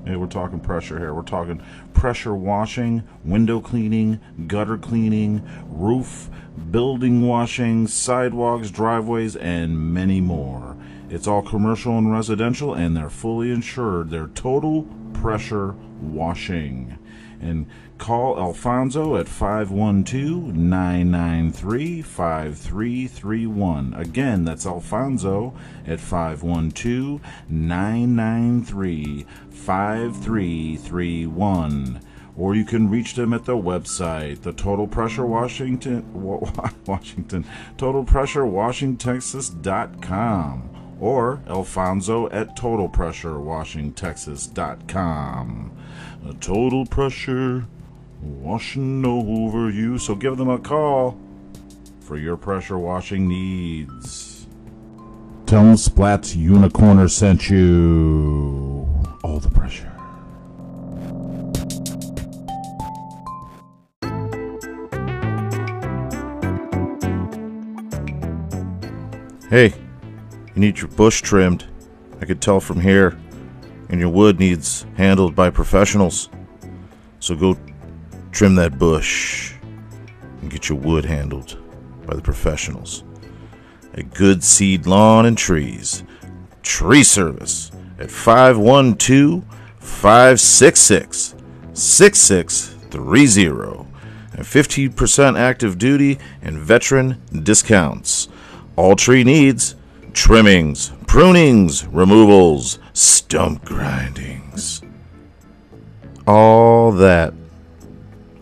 Hey, we're talking pressure here. We're talking pressure washing, window cleaning, gutter cleaning, roof, building washing, sidewalks, driveways, and many more. It's all commercial and residential, and they're fully insured. They're total pressure washing. And call Alfonso at 512 993 5331. Again, that's Alfonso at 512 993 5331 or you can reach them at the website, the Total Pressure Washington, Washington, Total Pressure Washingtexas.com, or Alfonso at Total Pressure Washingtexas.com. The total pressure washing over you. So give them a call for your pressure washing needs. Tell them Splat's Unicorner sent you all the pressure. Hey, you need your bush trimmed. I could tell from here. And your wood needs handled by professionals. So go trim that bush and get your wood handled by the professionals. A good seed lawn and trees. Tree service at 512 566 6630 and 15% active duty and veteran discounts. All tree needs trimmings, prunings, removals, stump grindings. All that.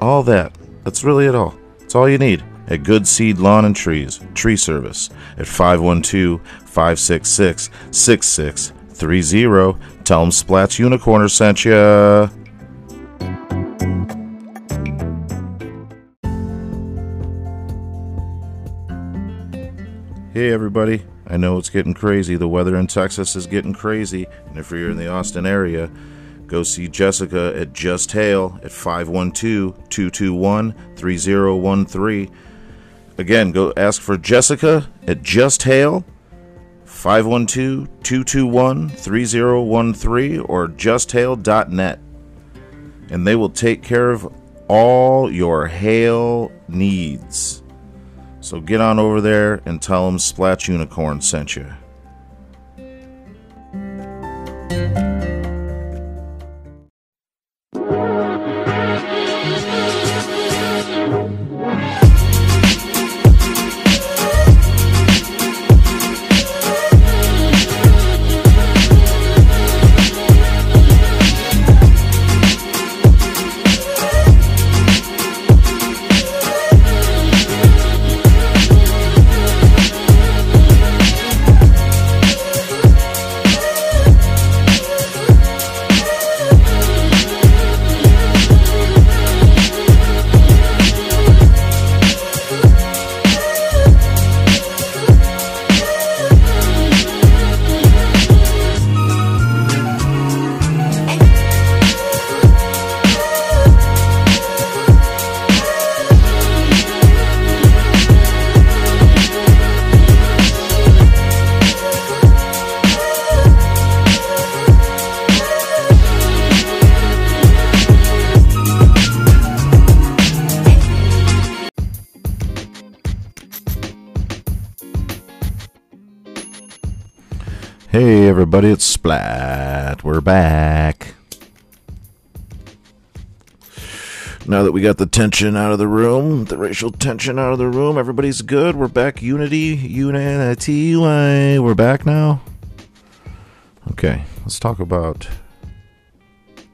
All that. That's really it all. It's all you need. A good seed lawn and trees tree service at 512 566 6630. Tell them Splats Unicorner sent ya. Hey, everybody. I know it's getting crazy. The weather in Texas is getting crazy. And if you're in the Austin area, go see Jessica at Just Hail at 512 221 3013. Again, go ask for Jessica at Just Hail 512 221 3013 or justhail.net. And they will take care of all your hail needs. So get on over there and tell them Splat's Unicorn sent you. Splat. We're back. Now that we got the tension out of the room, the racial tension out of the room, everybody's good. We're back. Unity, unity. We're back now. Okay, let's talk about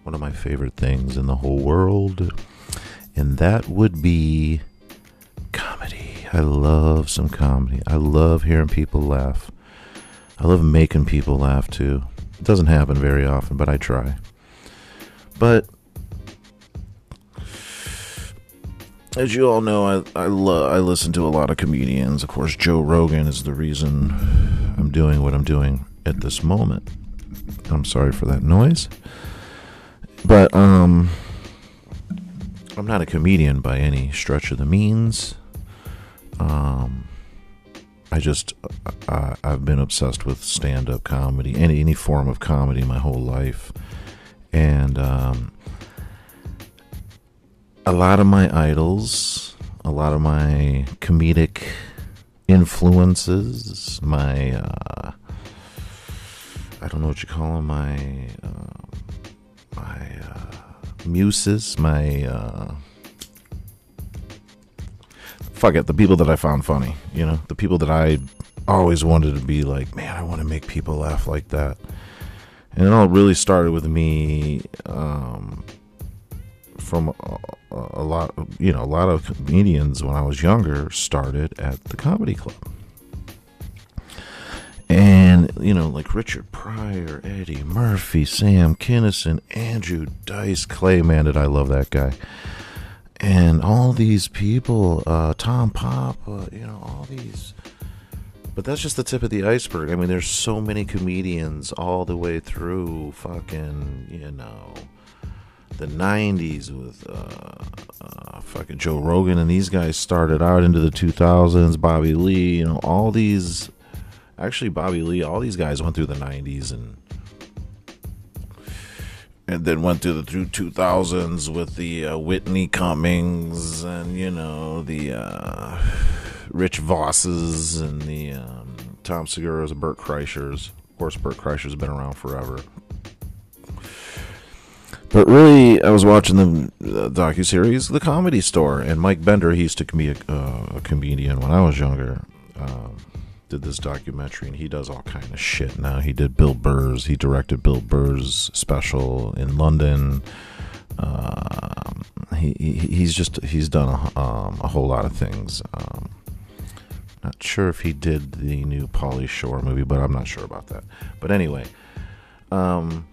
one of my favorite things in the whole world, and that would be comedy. I love some comedy. I love hearing people laugh. I love making people laugh too. It doesn't happen very often, but I try. But as you all know, I I love I listen to a lot of comedians. Of course, Joe Rogan is the reason I'm doing what I'm doing at this moment. I'm sorry for that noise. But um I'm not a comedian by any stretch of the means. Um I just uh, I've been obsessed with stand-up comedy, any any form of comedy, my whole life, and um, a lot of my idols, a lot of my comedic influences, my uh, I don't know what you call them, my uh, my uh, muses, my uh, fuck it, the people that I found funny, you know, the people that I always wanted to be like, man, I want to make people laugh like that. And it all really started with me um, from a, a lot, you know, a lot of comedians when I was younger started at the comedy club. And, you know, like Richard Pryor, Eddie Murphy, Sam Kinison, Andrew Dice Clay, man, did I love that guy and all these people, uh, Tom Papa, you know, all these. But that's just the tip of the iceberg. I mean, there's so many comedians all the way through fucking, you know, the 90s with uh, uh, fucking Joe Rogan, and these guys started out into the 2000s. Bobby Lee, you know, all these. Actually, Bobby Lee, all these guys went through the 90s and and then went through the through 2000s with the uh, Whitney Cummings and you know the uh, Rich Vosses and the um, Tom Segura's and Bert Kreischer's. Of course, Bert Kreischer's been around forever. But really, I was watching the docu series, The Comedy Store, and Mike Binder. He used to be a, uh, a comedian when I was younger. Um, did this documentary and he does all kind of shit now. He did Bill Burr's, he directed Bill Burr's special in London. Um, he, he, he's just he's done a, um, a whole lot of things. Um, not sure if he did the new Pauly Shore movie, but I'm not sure about that. But anyway, um,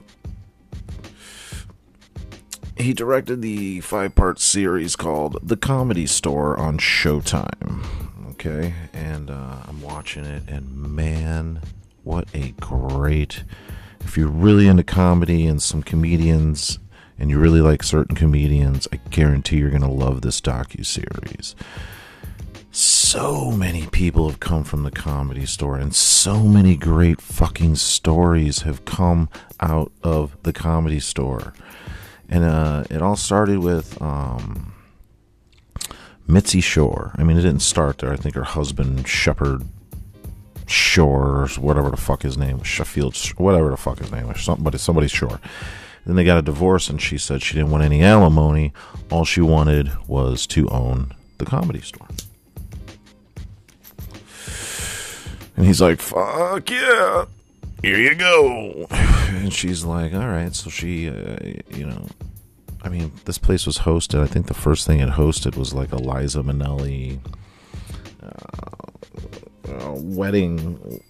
he directed the five part series called The Comedy Store on Showtime okay? And uh, I'm watching it, and man, what a great. If you're really into comedy and some comedians, and you really like certain comedians, I guarantee you're gonna love this docu series. So many people have come from the comedy store, and so many great fucking stories have come out of the comedy store. And uh, it all started with um, Mitzi Shore. I mean, it didn't start there. I think her husband, Shepard Shore, or whatever the fuck his name Sheffield, whatever the fuck his name was, somebody, somebody's Shore. Then they got a divorce, and she said she didn't want any alimony. All she wanted was to own the comedy store. And he's like, fuck yeah, here you go. And she's like, all right. So she, uh, you know, I mean, this place was hosted. I think the first thing it hosted was like a Liza Minnelli uh, uh, wedding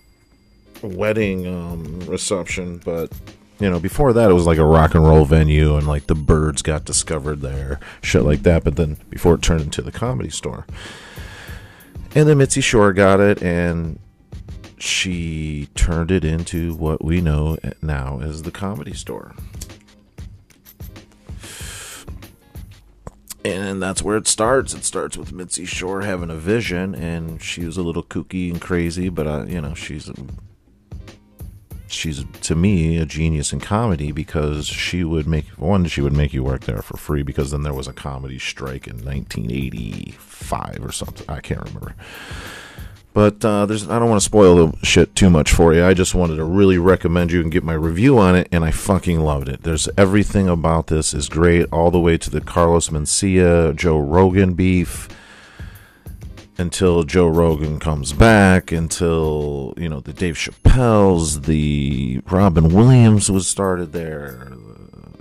wedding um, reception, but you know, before that it was like a rock and roll venue, and like the Byrds got discovered there, shit like that. But then before it turned into the comedy store, and then Mitzi Shore got it, and she turned it into what we know now as the comedy store. And that's where it starts. It starts with Mitzi Shore having a vision, and she was a little kooky and crazy, but uh, you know she's she's to me a genius in comedy because she would make one she would make you work there for free because then there was a comedy strike in 1985 or something. I can't remember. But uh, there's I don't want to spoil the shit too much for you. I just wanted to really recommend you and get my review on it, and I fucking loved it. There's everything about this is great, all the way to the Carlos Mencia, Joe Rogan beef, until Joe Rogan comes back, until you know the Dave Chappelle's, the Robin Williams was started there,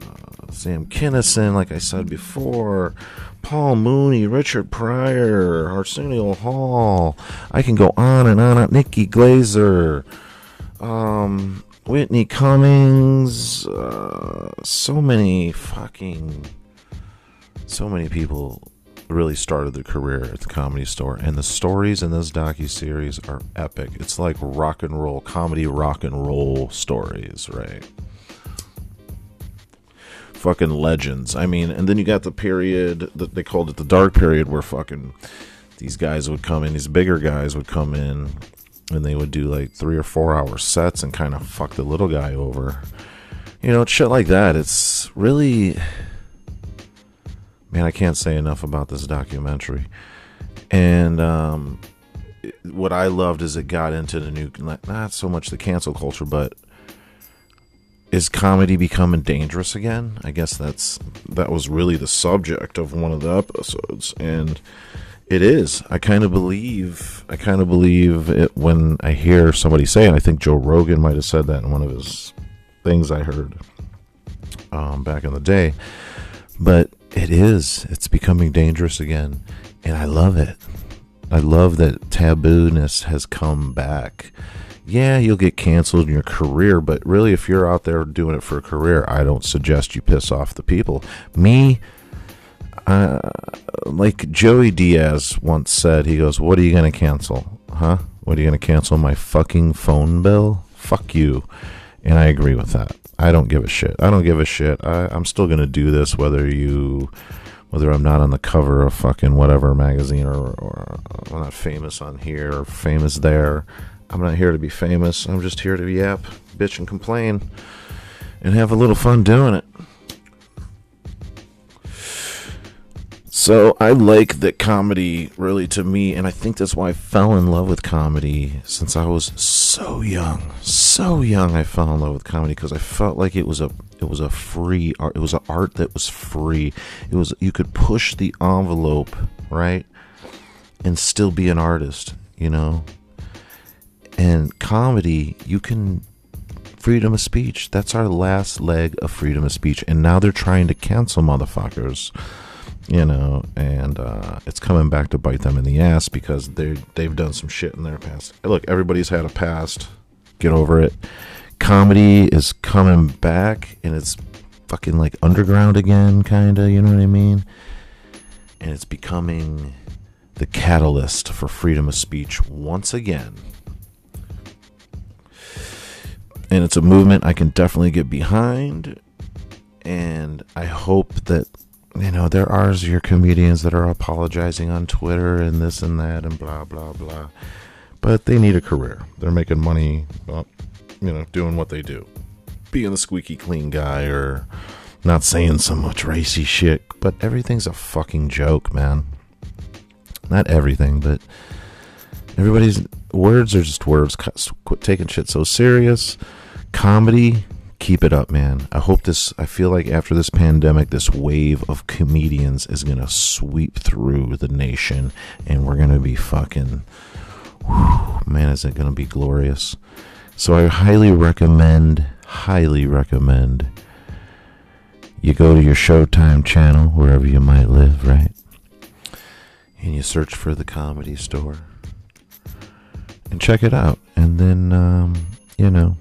uh, Sam Kinison, like I said before, Paul Mooney, Richard Pryor, Arsenio Hall. I can go on and on. Nikki Glazer, um, Whitney Cummings. Uh, so many fucking, so many people really started their career at the comedy store and the stories in this docu series are epic it's like rock and roll comedy rock and roll stories right fucking legends. I mean, and then you got the period that they called it the dark period where fucking these guys would come in, these bigger guys would come in and they would do like three or four hour sets and kind of fuck the little guy over. You know, shit like that. It's really man, I can't say enough about this documentary. And um what I loved is it got into the new not so much the cancel culture, but is comedy becoming dangerous again? I guess that's that was really the subject of one of the episodes, and it is. I kind of believe. I kind of believe it when I hear somebody say. I think Joe Rogan might have said that in one of his things I heard um, back in the day. But it is. It's becoming dangerous again, and I love it. I love that tabooness has come back yeah, you'll get canceled in your career, but really, if you're out there doing it for a career, I don't suggest you piss off the people. Me, uh, like Joey Diaz once said, he goes, What are you going to cancel? Huh? What are you going to cancel? My fucking phone bill? Fuck you. And I agree with that. I don't give a shit. I don't give a shit. I, I'm still going to do this whether you whether I'm not on the cover of fucking whatever magazine or, or I'm not famous on here or famous there. I'm not here to be famous. I'm just here to yap, bitch, and complain and have a little fun doing it. So I like that comedy really to me, and I think that's why I fell in love with comedy since I was so young. So young, I fell in love with comedy because I felt like it was a it was a free art. It was an art that was free. It was you could push the envelope right, and still be an artist. You know, and comedy, you can freedom of speech. That's our last leg of freedom of speech. And now they're trying to cancel motherfuckers. You know, and uh, it's coming back to bite them in the ass because they they've done some shit in their past. Look, everybody's had a past. Get over it. Comedy is coming back, and it's fucking like underground again, kind of. You know what I mean? And it's becoming the catalyst for freedom of speech once again. And it's a movement I can definitely get behind. And I hope that, you know, there are your comedians that are apologizing on Twitter and this and that and blah, blah, blah. But they need a career. They're making money, well, you know, doing what they do. Being the squeaky clean guy or not saying so much racy shit. But everything's a fucking joke, man not everything, but everybody's words are just words. Quit taking shit so serious. Comedy, keep it up, man. I hope this, I feel like after this pandemic, this wave of comedians is to sweep through the nation and we're to be fucking, whew, man, is it to be glorious. So I highly recommend, highly recommend you go to your Showtime channel, wherever you might live, right? and you search for the comedy store and check it out. And then, um, you know,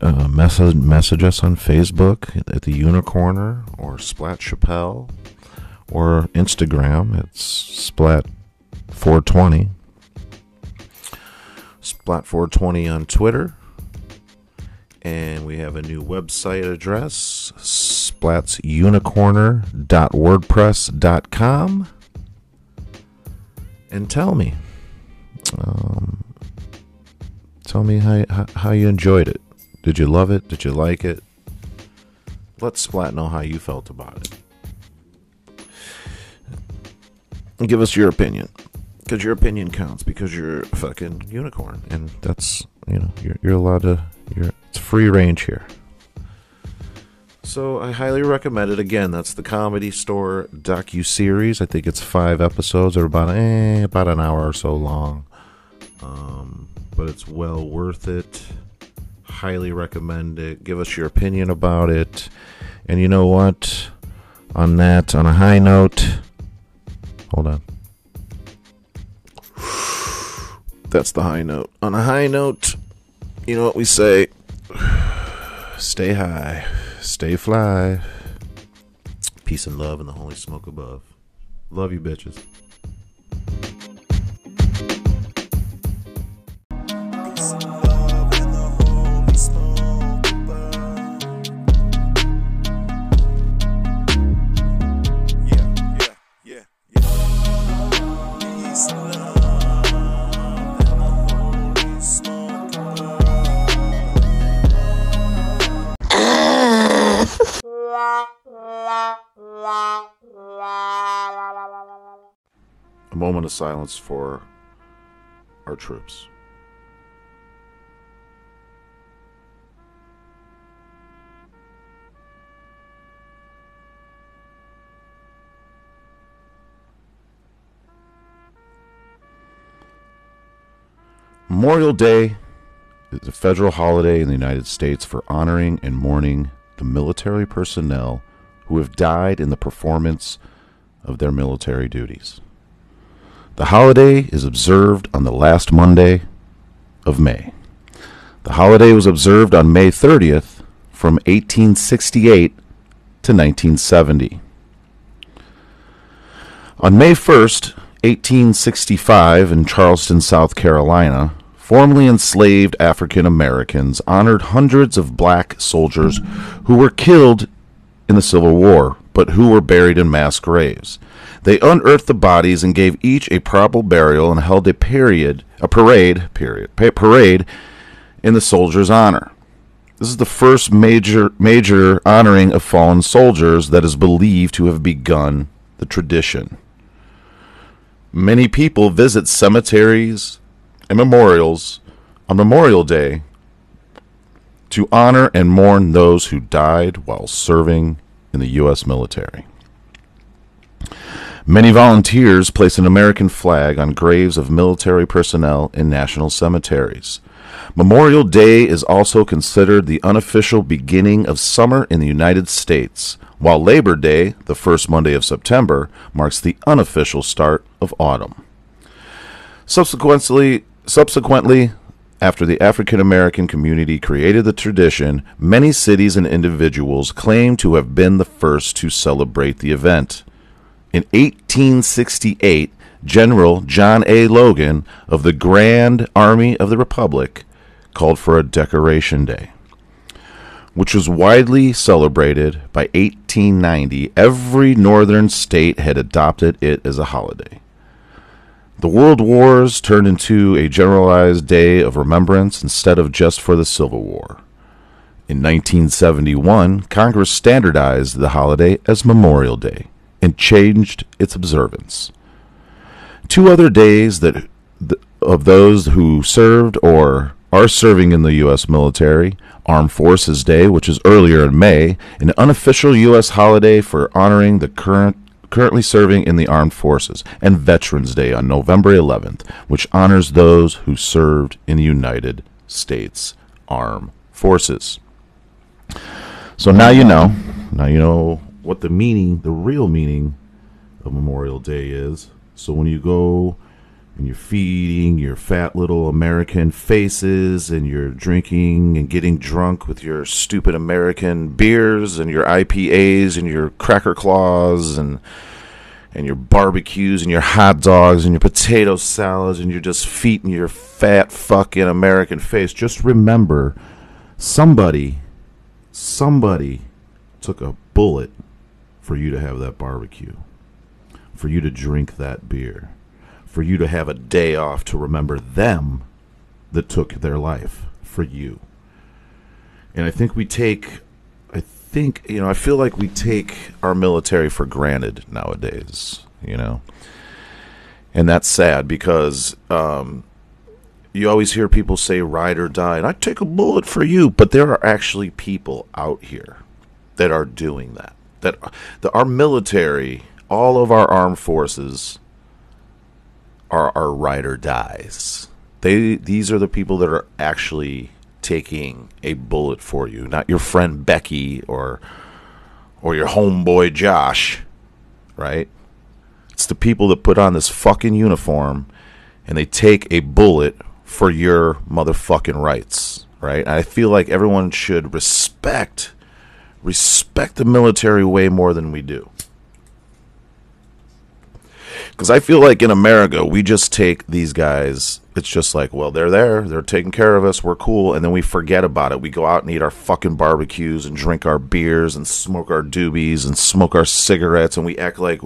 uh, message, message us on Facebook at the Unicorner or Splat Chappelle or Instagram. It's Splat420. Splat420 on Twitter. And we have a new website address, splatsunicorner.wordpress.com and tell me. Um, tell me how, how you enjoyed it. Did you love it? Did you like it? Let Splat know how you felt about it. Give us your opinion. Because your opinion counts. Because you're a fucking unicorn. And that's, you know, you're, you're allowed to, you're, it's free range here. So I highly recommend it. Again, that's the Comedy Store docu series. I think it's five episodes. They're about eh, about an hour or so long, um, but it's well worth it. Highly recommend it. Give us your opinion about it. And you know what? On that, on a high note, hold on. That's the high note. On a high note, you know what we say? Stay high. Stay fly. Peace and love and the holy smoke above. Love you, bitches. A moment of silence for our troops. Memorial Day is a federal holiday in the United States for honoring and mourning the military personnel who have died in the performance of their military duties. The holiday is observed on the last Monday of May. The holiday was observed on May 30th from 1868 to 1970. On May 1st, 1865, in Charleston, South Carolina, formerly enslaved African Americans honored hundreds of black soldiers who were killed in the Civil War, but who were buried in mass graves. They unearthed the bodies and gave each a proper burial and held a period, a parade, period, parade in the soldiers' honor. This is the first major major honoring of fallen soldiers that is believed to have begun the tradition. Many people visit cemeteries and memorials on Memorial Day to honor and mourn those who died while serving in the U.S. military. Many volunteers place an American flag on graves of military personnel in national cemeteries. Memorial Day is also considered the unofficial beginning of summer in the United States, while Labor Day, the first Monday of September, marks the unofficial start of autumn. Subsequently, subsequently, after the African American community created the tradition, many cities and individuals claim to have been the first to celebrate the event. In 1868, General John A. Logan of the Grand Army of the Republic called for a Decoration Day, which was widely celebrated by 1890. Every northern state had adopted it as a holiday. The world wars turned into a generalized day of remembrance instead of just for the Civil War. In 1971, Congress standardized the holiday as Memorial Day and changed its observance. Two other days that of those who served or are serving in the U.S. military Armed Forces Day, which is earlier in May, an unofficial U.S. holiday for honoring the current currently serving in the armed forces, and Veterans Day on November 11th, which honors those who served in the United States Armed Forces. So now you know. Now you know what the meaning, the real meaning of Memorial Day is. So when you go and you're feeding your fat little American faces and you're drinking and getting drunk with your stupid American beers and your IPAs and your cracker claws and and your barbecues and your hot dogs and your potato salads and you're just feeding your fat fucking American face. Just remember somebody somebody took a bullet for you to have that barbecue, for you to drink that beer for you to have a day off to remember them that took their life for you. And I think we take, I think, you know, I feel like we take our military for granted nowadays, you know. And that's sad because um, you always hear people say ride or die, and I take a bullet for you. But there are actually people out here that are doing that. That, that our military, all of our armed forces, are our ride or dies. They these are the people that are actually taking a bullet for you, not your friend Becky or or your homeboy Josh, right? It's the people that put on this fucking uniform and they take a bullet for your motherfucking rights, right? I feel like everyone should respect respect the military way more than we do. Because I feel like in America, we just take these guys. It's just like, well, they're there. They're taking care of us. We're cool. And then we forget about it. We go out and eat our fucking barbecues and drink our beers and smoke our doobies and smoke our cigarettes. And we act like.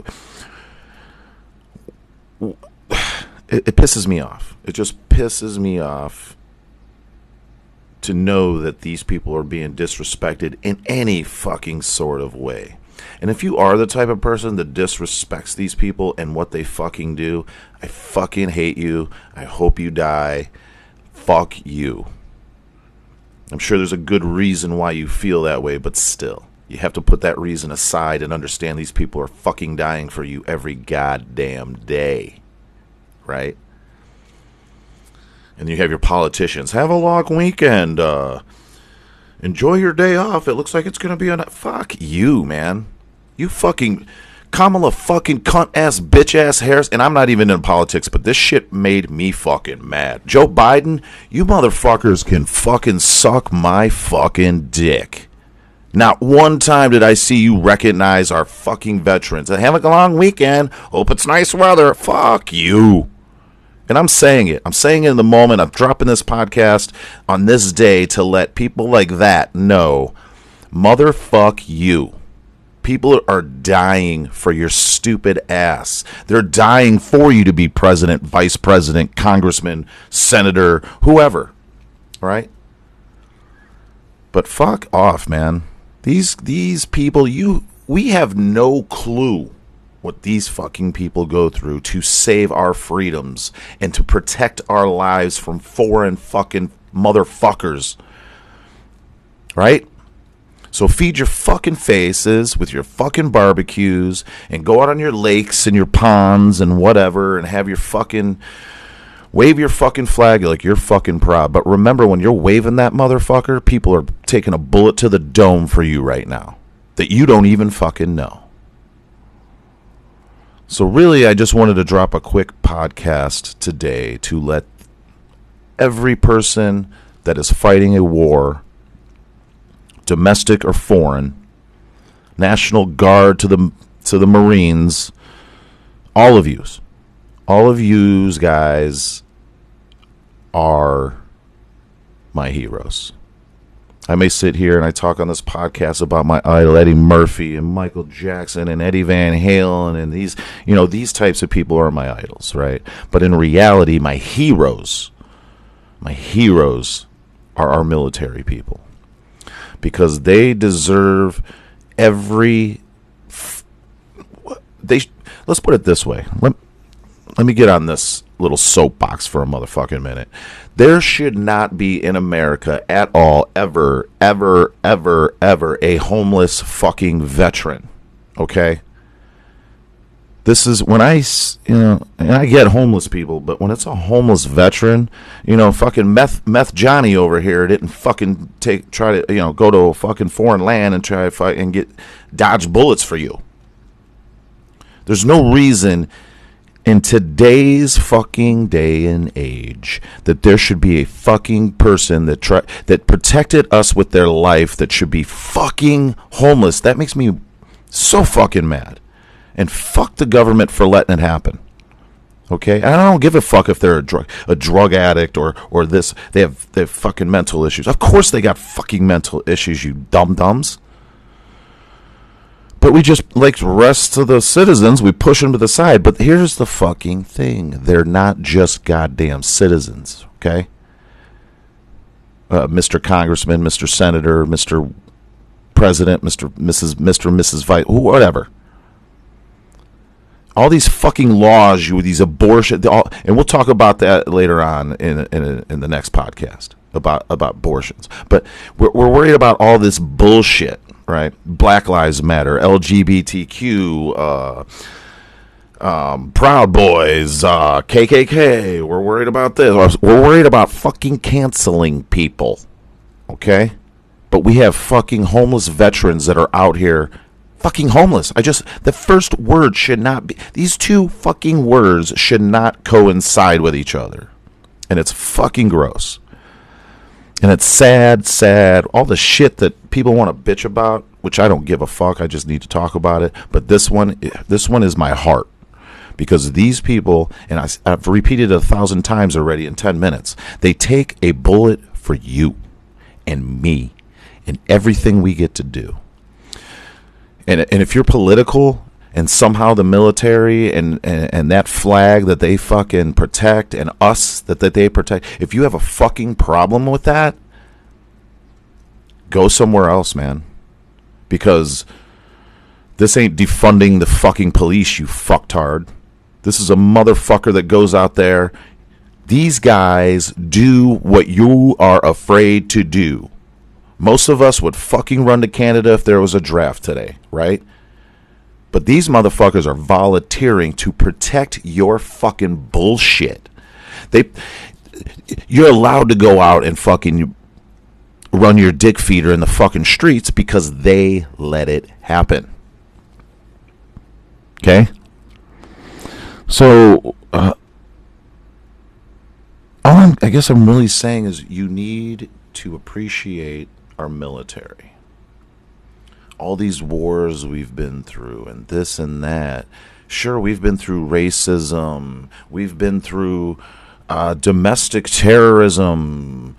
It, it pisses me off. It just pisses me off to know that these people are being disrespected in any fucking sort of way. And if you are the type of person that disrespects these people and what they fucking do, I fucking hate you. I hope you die. Fuck you. I'm sure there's a good reason why you feel that way, but still, you have to put that reason aside and understand these people are fucking dying for you every goddamn day. Right? And you have your politicians. Have a long weekend. Uh, enjoy your day off. It looks like it's going to be on. Fuck you, man. You fucking Kamala fucking cunt ass bitch ass Harris, and I'm not even in politics, but this shit made me fucking mad. Joe Biden, you motherfuckers can fucking suck my fucking dick. Not one time did I see you recognize our fucking veterans. And have a long weekend. Hope it's nice weather. Fuck you. And I'm saying it. I'm saying it in the moment. I'm dropping this podcast on this day to let people like that know. Motherfuck you. People are dying for your stupid ass. They're dying for you to be president, vice president, congressman, senator, whoever. Right? But fuck off, man. These these people you we have no clue what these fucking people go through to save our freedoms and to protect our lives from foreign fucking motherfuckers. Right? So feed your fucking faces with your fucking barbecues and go out on your lakes and your ponds and whatever and have your fucking wave your fucking flag like you're fucking proud. But remember when you're waving that motherfucker, people are taking a bullet to the dome for you right now that you don't even fucking know. So really I just wanted to drop a quick podcast today to let every person that is fighting a war domestic or foreign, National Guard to the to the Marines, all of you, all of yous guys are my heroes. I may sit here and I talk on this podcast about my idol Eddie Murphy and Michael Jackson and Eddie Van Halen and these, you know, these types of people are my idols, right? But in reality, my heroes, my heroes are our military people because they deserve every they let's put it this way. Let, let me get on this little soapbox for a motherfucking minute. There should not be in America at all, ever, ever, ever, ever a homeless fucking veteran. Okay? This is when I, you know, and I get homeless people, but when it's a homeless veteran, you know, fucking meth, meth Johnny over here didn't fucking take, try to, you know, go to a fucking foreign land and try to fight and get dodge bullets for you. There's no reason in today's fucking day and age that there should be a fucking person that that protected us with their life that should be fucking homeless. That makes me so fucking mad. And fuck the government for letting it happen. Okay, I don't give a fuck if they're a drug a drug addict or or this. They have they have fucking mental issues. Of course they got fucking mental issues. You dum dums. But we just, like rest of the citizens, we push them to the side. But here's the fucking thing they're not just goddamn citizens, okay? Uh, Mr. Congressman, Mr. Senator, Mr. President, Mr. Mrs. Mr. Mrs. Vice, whatever. All these fucking laws, you with these abortion, all, and we'll talk about that later on in in, in the next podcast about about abortions. But we're, we're worried about all this bullshit right? Black Lives Matter, LGBTQ, uh, um, Proud Boys, uh, KKK. We're worried about this. We're worried about fucking canceling people, okay? But we have fucking homeless veterans that are out here fucking homeless. I just the first word should not be these two fucking words should not coincide with each other. And it's fucking gross. And it's sad, sad, all the shit that people want to bitch about, which I don't give a fuck. I just need to talk about it. But this one, eh, this one is my heart because these people, and I, have repeated it a thousand times already in 10 minutes, they take a bullet for you and me and everything we get to do. And, and if you're political and somehow the military and, and, and that flag that they fucking protect and us that, that they protect, if you have a fucking problem with that, go somewhere else, man. Because this ain't defunding the fucking police, you fucktard. This is a motherfucker that goes out there. These guys do what you are afraid to do. Most of us would fucking run to Canada if there was a draft today, right? But these motherfuckers are volunteering to protect your fucking bullshit. They you're allowed to go out and fucking run your dick feeder in the fucking streets because they let it happen. Okay? So uh, all I'm, I guess I'm really saying is you need to appreciate our military all these wars we've been through and this and that. Sure, we've been through racism, we've been through uh, domestic terrorism.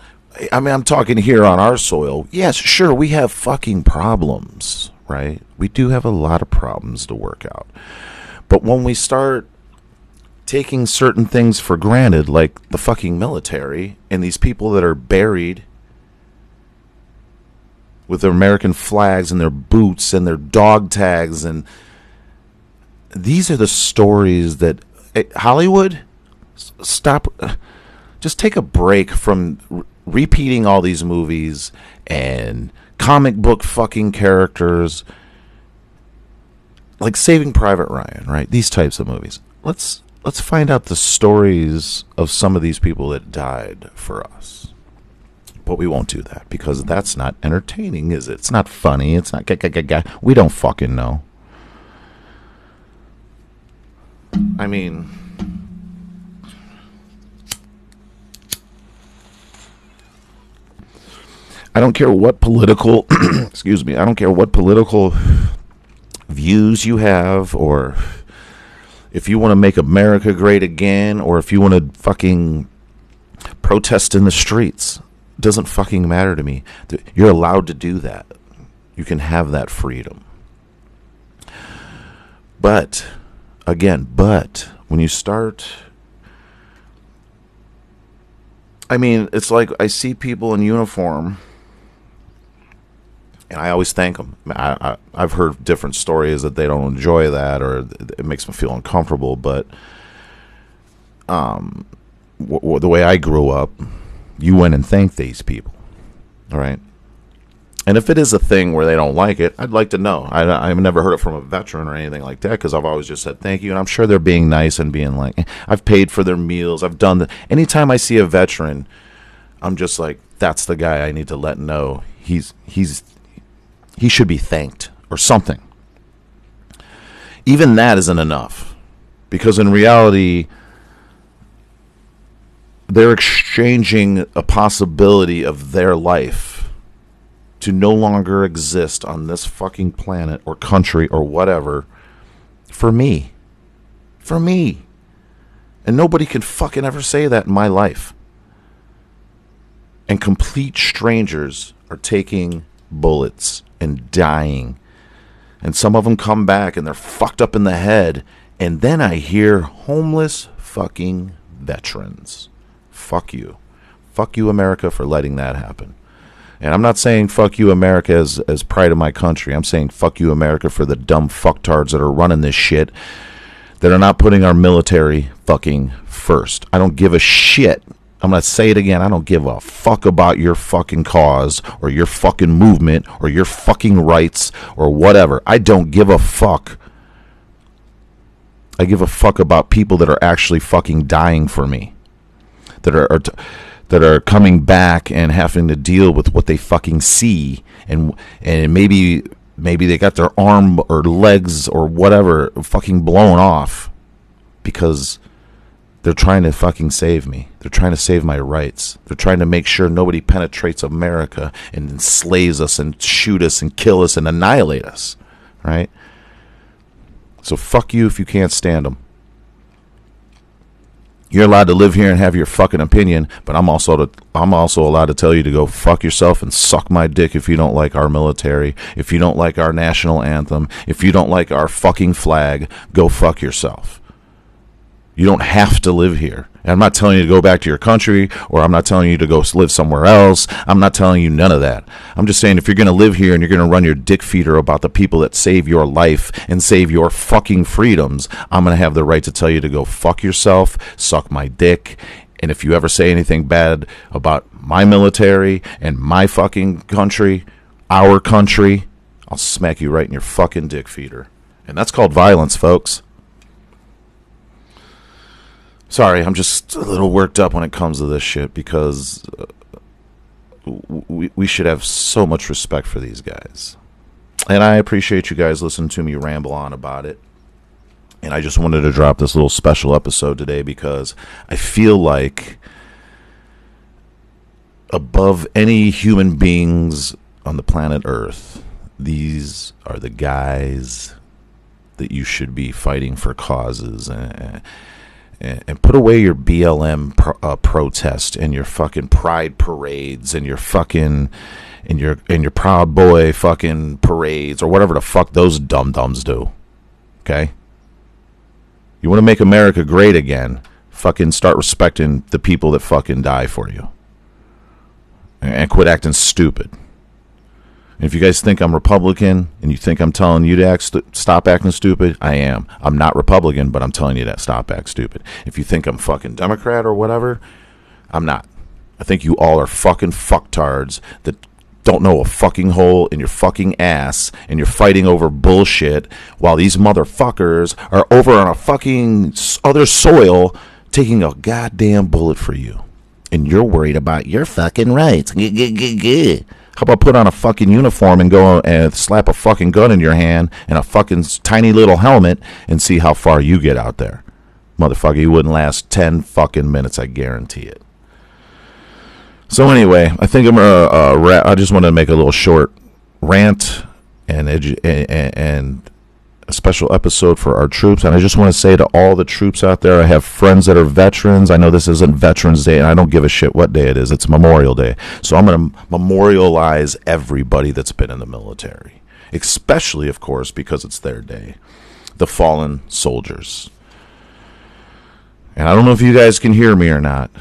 I mean, I'm talking here on our soil. Yes, sure, we have fucking problems, right? We do have a lot of problems to work out. But when we start taking certain things for granted, like the fucking military and these people that are buried with their American flags and their boots and their dog tags and these are the stories that eh, Hollywood stop just take a break from re- repeating all these movies and comic book fucking characters like Saving Private Ryan, right? These types of movies. Let's let's find out the stories of some of these people that died for us but we won't do that because that's not entertaining, is it? It's not funny. It's not. We don't fucking know. I mean. I don't care what political, excuse me, I don't care what political views you have or if you want to make America great again, or if you want to fucking protest in the streets, doesn't fucking matter to me. You're allowed to do that. You can have that freedom. But, again, but when you start. I mean, it's like I see people in uniform and I always thank them. I, I, have heard different stories that they don't enjoy that or it makes them feel uncomfortable. But um, w- w- the way I grew up, you went and thanked these people, all right. And if it is a thing where they don't like it, I'd like to know. I, I've never heard it from a veteran or anything like that because I've always just said thank you, and I'm sure they're being nice and being like, eh, I've paid for their meals, I've done that. Anytime I see a veteran, I'm just like, that's the guy I need to let know he's he's he should be thanked or something. Even that isn't enough because in reality, they're exchanging a possibility of their life to no longer exist on this fucking planet or country or whatever for me. For me. And nobody can fucking ever say that in my life. And complete strangers are taking bullets and dying. And some of them come back and they're fucked up in the head. And then I hear homeless fucking veterans. Fuck you. Fuck you, America, for letting that happen. And I'm not saying fuck you, America, as, as pride of my country. I'm saying fuck you, America, for the dumb fucktards that are running this shit that are not putting our military fucking first. I don't give a shit I'm going to say it again. I don't give a fuck about your fucking cause or your fucking movement or your fucking rights or whatever. I don't give a fuck. I give a fuck about people that are actually fucking dying for me. That are, are that are coming back and having to deal with what they fucking see and and maybe maybe they got their arm or legs or whatever fucking blown off because they're trying to fucking save me. They're trying to save my rights. They're trying to make sure nobody penetrates America and enslaves us and shoot us and kill us and annihilate us. Right? So fuck you if you can't stand them. You're allowed to live here and have your fucking opinion, but I'm also to, I'm also allowed to tell you to go fuck yourself and suck my dick if you don't like our military, if you don't like our national anthem, if you don't like our fucking flag, go fuck yourself. You don't have to live here. And I'm not telling you to go back to your country or I'm not telling you to go live somewhere else. I'm not telling you none of that. I'm just saying if you're going to live here and you're going to run your dick feeder about the people that save your life and save your fucking freedoms, I'm going to have the right to tell you to go fuck yourself, suck my dick. And if you ever say anything bad about my military and my fucking country, our country, I'll smack you right in your fucking dick feeder. And that's called violence, folks. Sorry, I'm just a little worked up when it comes to this shit because uh, we we should have so much respect for these guys. And I appreciate you guys listening to me ramble on about it. And I just wanted to drop this little special episode today because I feel like above any human beings on the planet Earth, these are the guys that you should be fighting for causes and and, put away your BLM pro, uh, protest and your fucking pride parades and your fucking and your and your proud boy fucking parades or whatever the fuck those dum dums do. Okay? You want to make America great again? Fucking start respecting the people that fucking die for you. And quit acting stupid. And if you guys think I'm Republican and you think I'm telling you to act st- stop acting stupid, I am. I'm not Republican, but I'm telling you that stop acting stupid. If you think I'm fucking Democrat or whatever, I'm not. I think you all are fucking fucktards that don't know a fucking hole in your fucking ass and you're fighting over bullshit while these motherfuckers are over on a fucking other soil taking a goddamn bullet for you. And you're worried about your fucking rights. How about put on a fucking uniform and go and slap a fucking gun in your hand and a fucking tiny little helmet and see how far you get out there? Motherfucker, you wouldn't last 10 fucking minutes, I guarantee it. So anyway, I think I'm uh, uh ra- I just want to make a little short rant and edu- and, and special episode for our troops. And I just want to say to all the troops out there, I have friends that are veterans. I know this isn't Veterans Day, and I don't give a shit what day it is. It's Memorial Day. So I'm going to memorialize everybody that's been in the military, especially, of course, because it's their day. The fallen soldiers. And I don't know if you guys can hear me or not.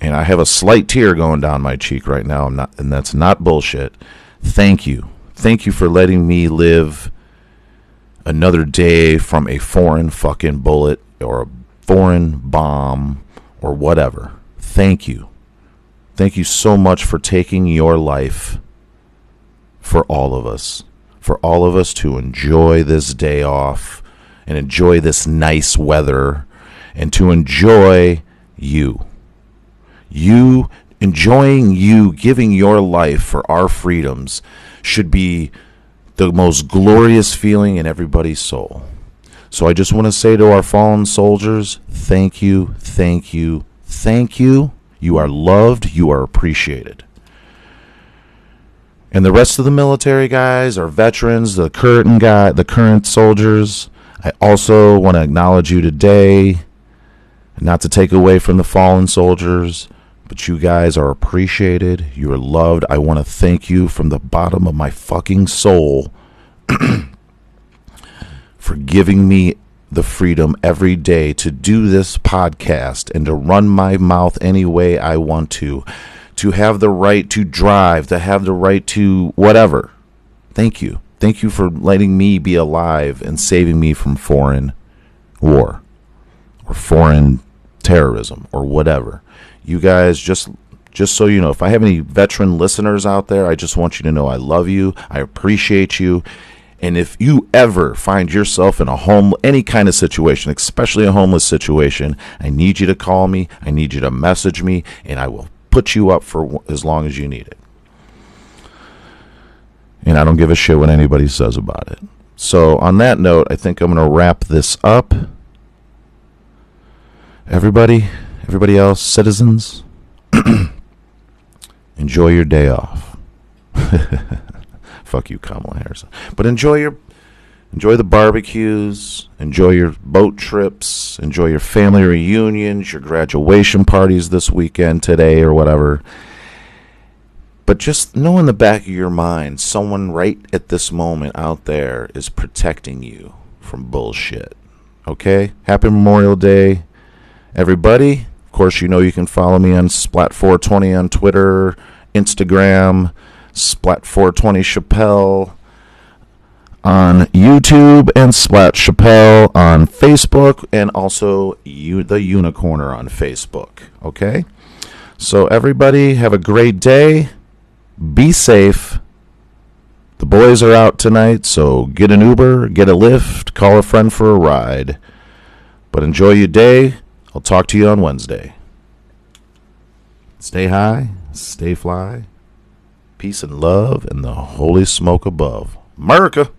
And I have a slight tear going down my cheek right now, I'm not, and that's not bullshit. Thank you. Thank you for letting me live another day from a foreign fucking bullet or a foreign bomb or whatever. Thank you. Thank you so much for taking your life for all of us. For all of us to enjoy this day off and enjoy this nice weather and to enjoy you. You enjoying you giving your life for our freedoms should be the most glorious feeling in everybody's soul. So I just want to say to our fallen soldiers, thank you, thank you, thank you. You are loved, you are appreciated. And the rest of the military guys, our veterans, the current guy, the current soldiers, I also want to acknowledge you today. Not to take away from the fallen soldiers, but you guys are appreciated. You are loved. I want to thank you from the bottom of my fucking soul for giving me the freedom every day to do this podcast and to run my mouth any way I want to, to have the right to drive, to have the right to whatever. Thank you. Thank you for letting me be alive and saving me from foreign war or foreign terrorism or whatever. You guys just just so you know, if I have any veteran listeners out there, I just want you to know I love you, I appreciate you. And if you ever find yourself in a home any kind of situation, especially a homeless situation, I need you to call me, I need you to message me, and I will put you up for as long as you need it. And I don't give a shit what anybody says about it. So, on that note, I think I'm going to wrap this up. Everybody, everybody else, citizens, enjoy your day off. Fuck you, Kamala Harris. But enjoy your enjoy the barbecues, enjoy your boat trips, enjoy your family reunions, your graduation parties this weekend, today or whatever. But just know in the back of your mind, someone right at this moment out there is protecting you from bullshit. Okay? Happy Memorial Day, everybody. Course, you know you can follow me on Splat420 on Twitter, Instagram, Splat420 Chappelle on YouTube, and Splat Chappelle on Facebook, and also you, the Unicorner on Facebook. Okay? So, everybody, have a great day. Be safe. The boys are out tonight, so get an Uber, get a Lyft, call a friend for a ride. But enjoy your day. I'll talk to you on Wednesday. Stay high, stay fly. Peace and love and the holy smoke above. America!